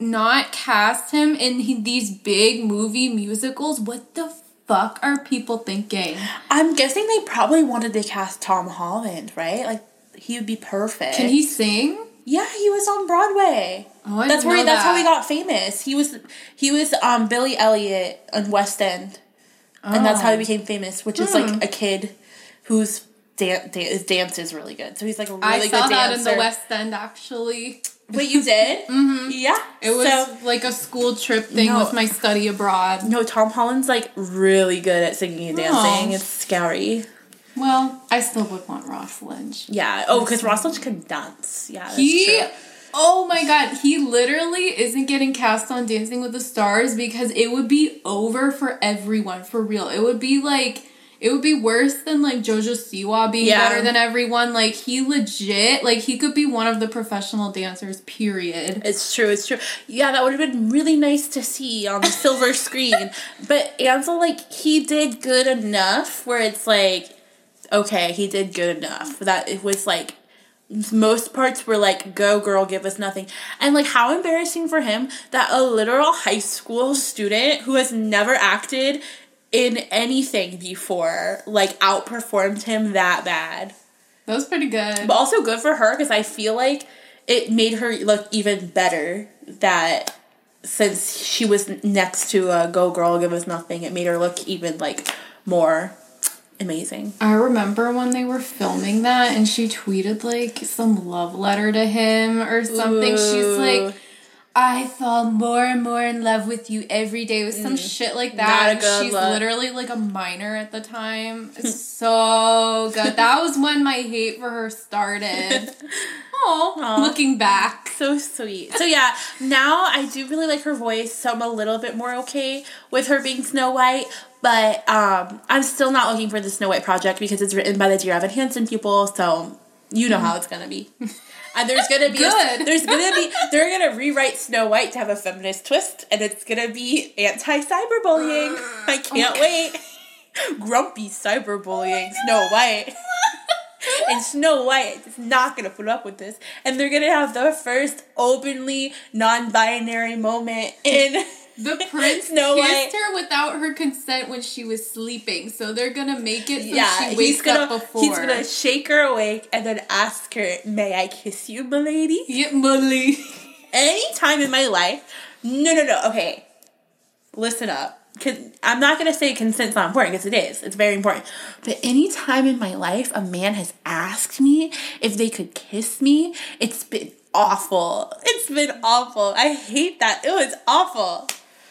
not cast him in he- these big movie musicals? What the fuck are people thinking? I'm guessing they probably wanted to cast Tom Holland, right? Like he would be perfect. Can he sing? Yeah, he was on Broadway. Oh, I that's where he, that's how he got famous. He was he was um Billy Elliot on West End, and that's how he Oh. became famous. Which is Hmm. like a kid whose dan- dan- his dance is really good. So he's like a really I good saw that in the West End actually. Wait, you did? mm-hmm. Yeah, It was So, like a school trip thing No. with my study abroad. no, Tom Holland's like really good at singing and dancing. Oh. It's scary. Well, I still would want Ross Lynch. Yeah. Oh, because Ross Lynch can dance. Yeah, that's He true. Oh my god, he literally isn't getting cast on Dancing with the Stars because it would be over for everyone, for real. It would be like it would be worse than like Jojo Siwa being Yeah. better than everyone. Like he legit, like he could be one of the professional dancers, period. It's true, it's true. Yeah, that would have been really nice to see on the silver screen. But Ansel, like, he did good enough where it's like, okay, he did good enough. That it was like, most parts were like, go girl, give us nothing. And like, how embarrassing for him that a literal high school student who has never acted in anything before, like, outperformed him that bad. That was pretty good. But also good for her because I feel like it made her look even better that since she was next to a Go Girl Give Us Nothing, it made her look even like more amazing. I remember when they were filming that and she tweeted like some love letter to him or something. She's like, I fall more and more in love with you every day with some shit like that. Mm. Not a good She's look. literally like a minor at the time. It's so good. That was when my hate for her started. Oh, looking back. So sweet. So yeah, now I do really like her voice, so I'm a little bit more okay with her being Snow White. But um, I'm still not looking for the Snow White project because it's written by the Dear Evan Hansen people, so you know how it's gonna be. And there's gonna be a- there's gonna be they're gonna rewrite Snow White to have a feminist twist, and it's gonna be anti cyberbullying. Uh, I can't wait. Grumpy cyberbullying Snow White. And Snow White is not gonna put up with this. And they're gonna have the first openly non binary moment in The prince Snow kissed White. her without her consent when she was sleeping, so they're gonna make it so yeah, she he's wakes gonna up before. he's gonna shake her awake and then ask her, "May I kiss you, milady?" Get Molly. Any time in my life, no, no, no. Okay, listen up. Cause I'm not gonna say consent's not important because it is. It's very important. But any time in my life a man has asked me if they could kiss me, it's been awful. It's been awful. I hate that. It was awful.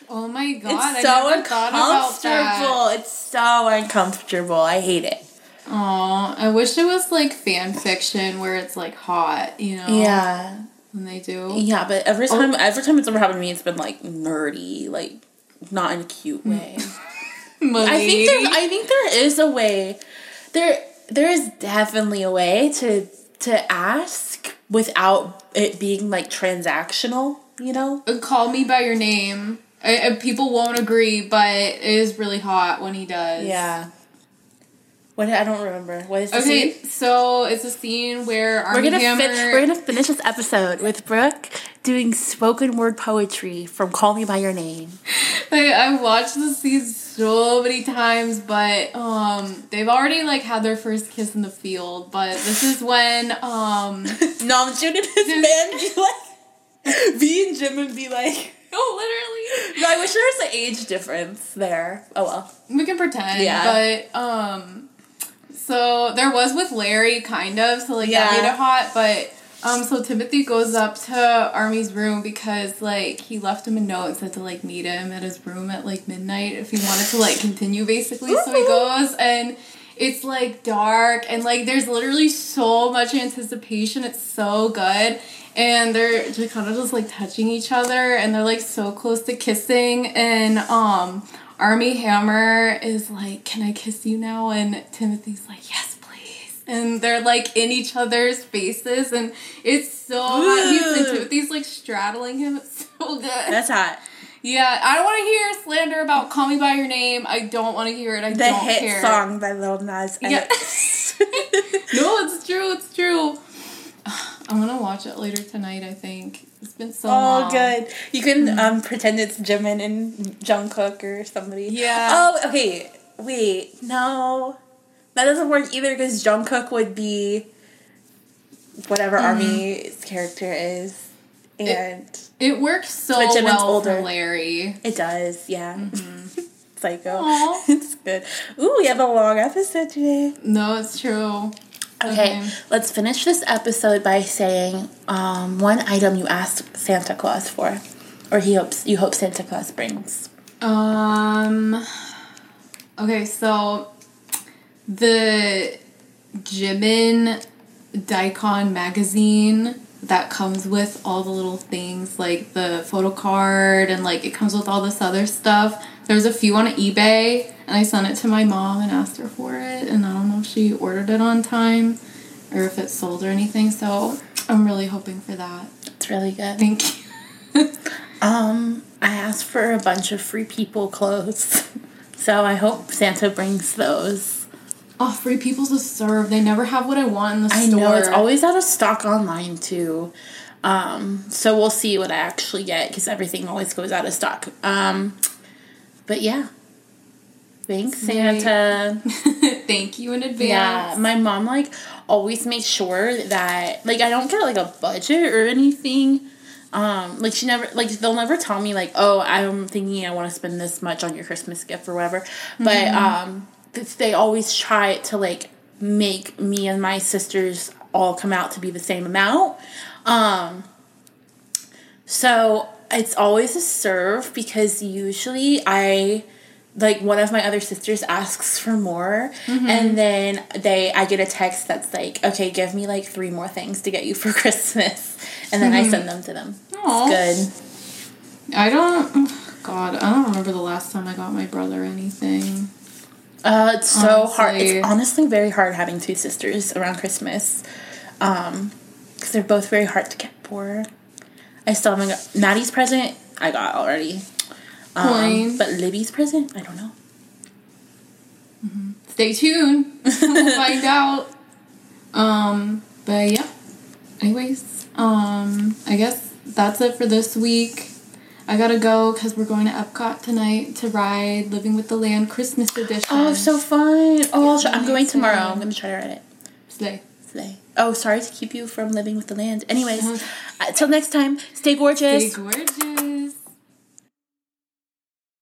Oh my god, it's so I never thought about that. uncomfortable. It's so uncomfortable. I hate it. Oh, I wish it was like fan fiction where it's like hot, you know? Yeah. When they do. Yeah, but every Oh. time every time it's ever happened to me, it's been like nerdy, like not in a cute way. I think there I think there is a way. There there is definitely a way to to ask without it being like transactional, you know? Uh, Call me by your name. I, I- people won't agree, but it is really hot when he does. Yeah. What I don't remember. What is the Okay, scene? so it's a scene where We're gonna Hammer. fin- we're gonna finish this episode with Brooke doing spoken word poetry from Call Me by Your Name. I, I watched this scene so many times, but um, they've already like had their first kiss in the field. But this is when um, Namjoon and his man be like, V and Jim would be like, literally. no, I wish there was an age difference there. Oh well. We can pretend, Yeah. but um, so there was with Larry, kind of. So like Yeah. that made it hot, but um, so Timothée goes up to Armie's room because like he left him a note and said to like meet him at his room at like midnight if he wanted to like continue basically. So he goes and. It's like dark and like there's literally so much anticipation. It's so good. And they're just kind of just like touching each other and they're like so close to kissing and um Armie Hammer is like, Can I kiss you now? And Timothée's like, Yes, please. And they're like in each other's faces and it's so hot. He's, and Timothée's like straddling him. It's so good. That's hot. Yeah, I don't want to hear slander about Call Me By Your Name. I don't want to hear it. I The don't hit care. song by Lil Nas Yeah. No, it's true. It's true. I'm gonna watch it later tonight. I think it's been so long. Oh, long. good. You can um pretend it's Jimin and Jungkook or somebody. Yeah. Oh, okay. Wait, no, that doesn't work either because Jungkook would be whatever Armie's character is, and It works so well older. for Larry. it, does. Yeah. Psycho. Aw. It's good. Ooh, we have a long episode today. No, it's true. Okay, Okay. let's finish this episode by saying um, one item you asked Santa Claus for, or he hopes you hope Santa Claus brings. Um. Okay, so the Jimin Dicon magazine that comes with all the little things like the photo card and like it comes with all this other stuff. There's a few on eBay and I sent it to my mom and asked her for it and I don't know if she ordered it on time or if it sold or anything. So I'm really hoping for that. It's really good. Thank you. Um, I asked for a bunch of free people clothes, so I hope Santa brings those. Oh, free people to serve. They never have what I want in the I store. know it's always out of stock online too. Um, so we'll see what I actually get because everything always goes out of stock. Um, but yeah, thanks. Santa. Thank you in advance. Yeah, my mom like always makes sure that like I don't get like a budget or anything. Um, like she never like they'll never tell me like oh I'm thinking I want to spend this much on your Christmas gift or whatever. But um, th- they always try to like make me and my sisters all come out to be the same amount. Um, so it's always a serve because usually I like one of my other sisters asks for more and then they I get a text that's like, okay, give me like three more things to get you for Christmas. And then I send them to them. Aw. It's good. I don't. God, I don't remember the last time I got my brother anything. Uh, it's so hard. Honestly. It's honestly very hard having two sisters around Christmas. Um, because they're both very hard to get for. I still haven't got Maddie's present. I got already. Um, but Libby's present, I don't know. Stay tuned. we'll find out. Um, but yeah. Anyways, um, I guess that's it for this week. I gotta go because we're going to Epcot tonight to ride Living with the Land Christmas edition. Oh, so fun! Oh, I'll try, I'm going tomorrow. I'm gonna try to ride it Slay. today. Oh, sorry to keep you from living with the land. Anyways, Uh-huh. uh, till next time, stay gorgeous. Stay gorgeous.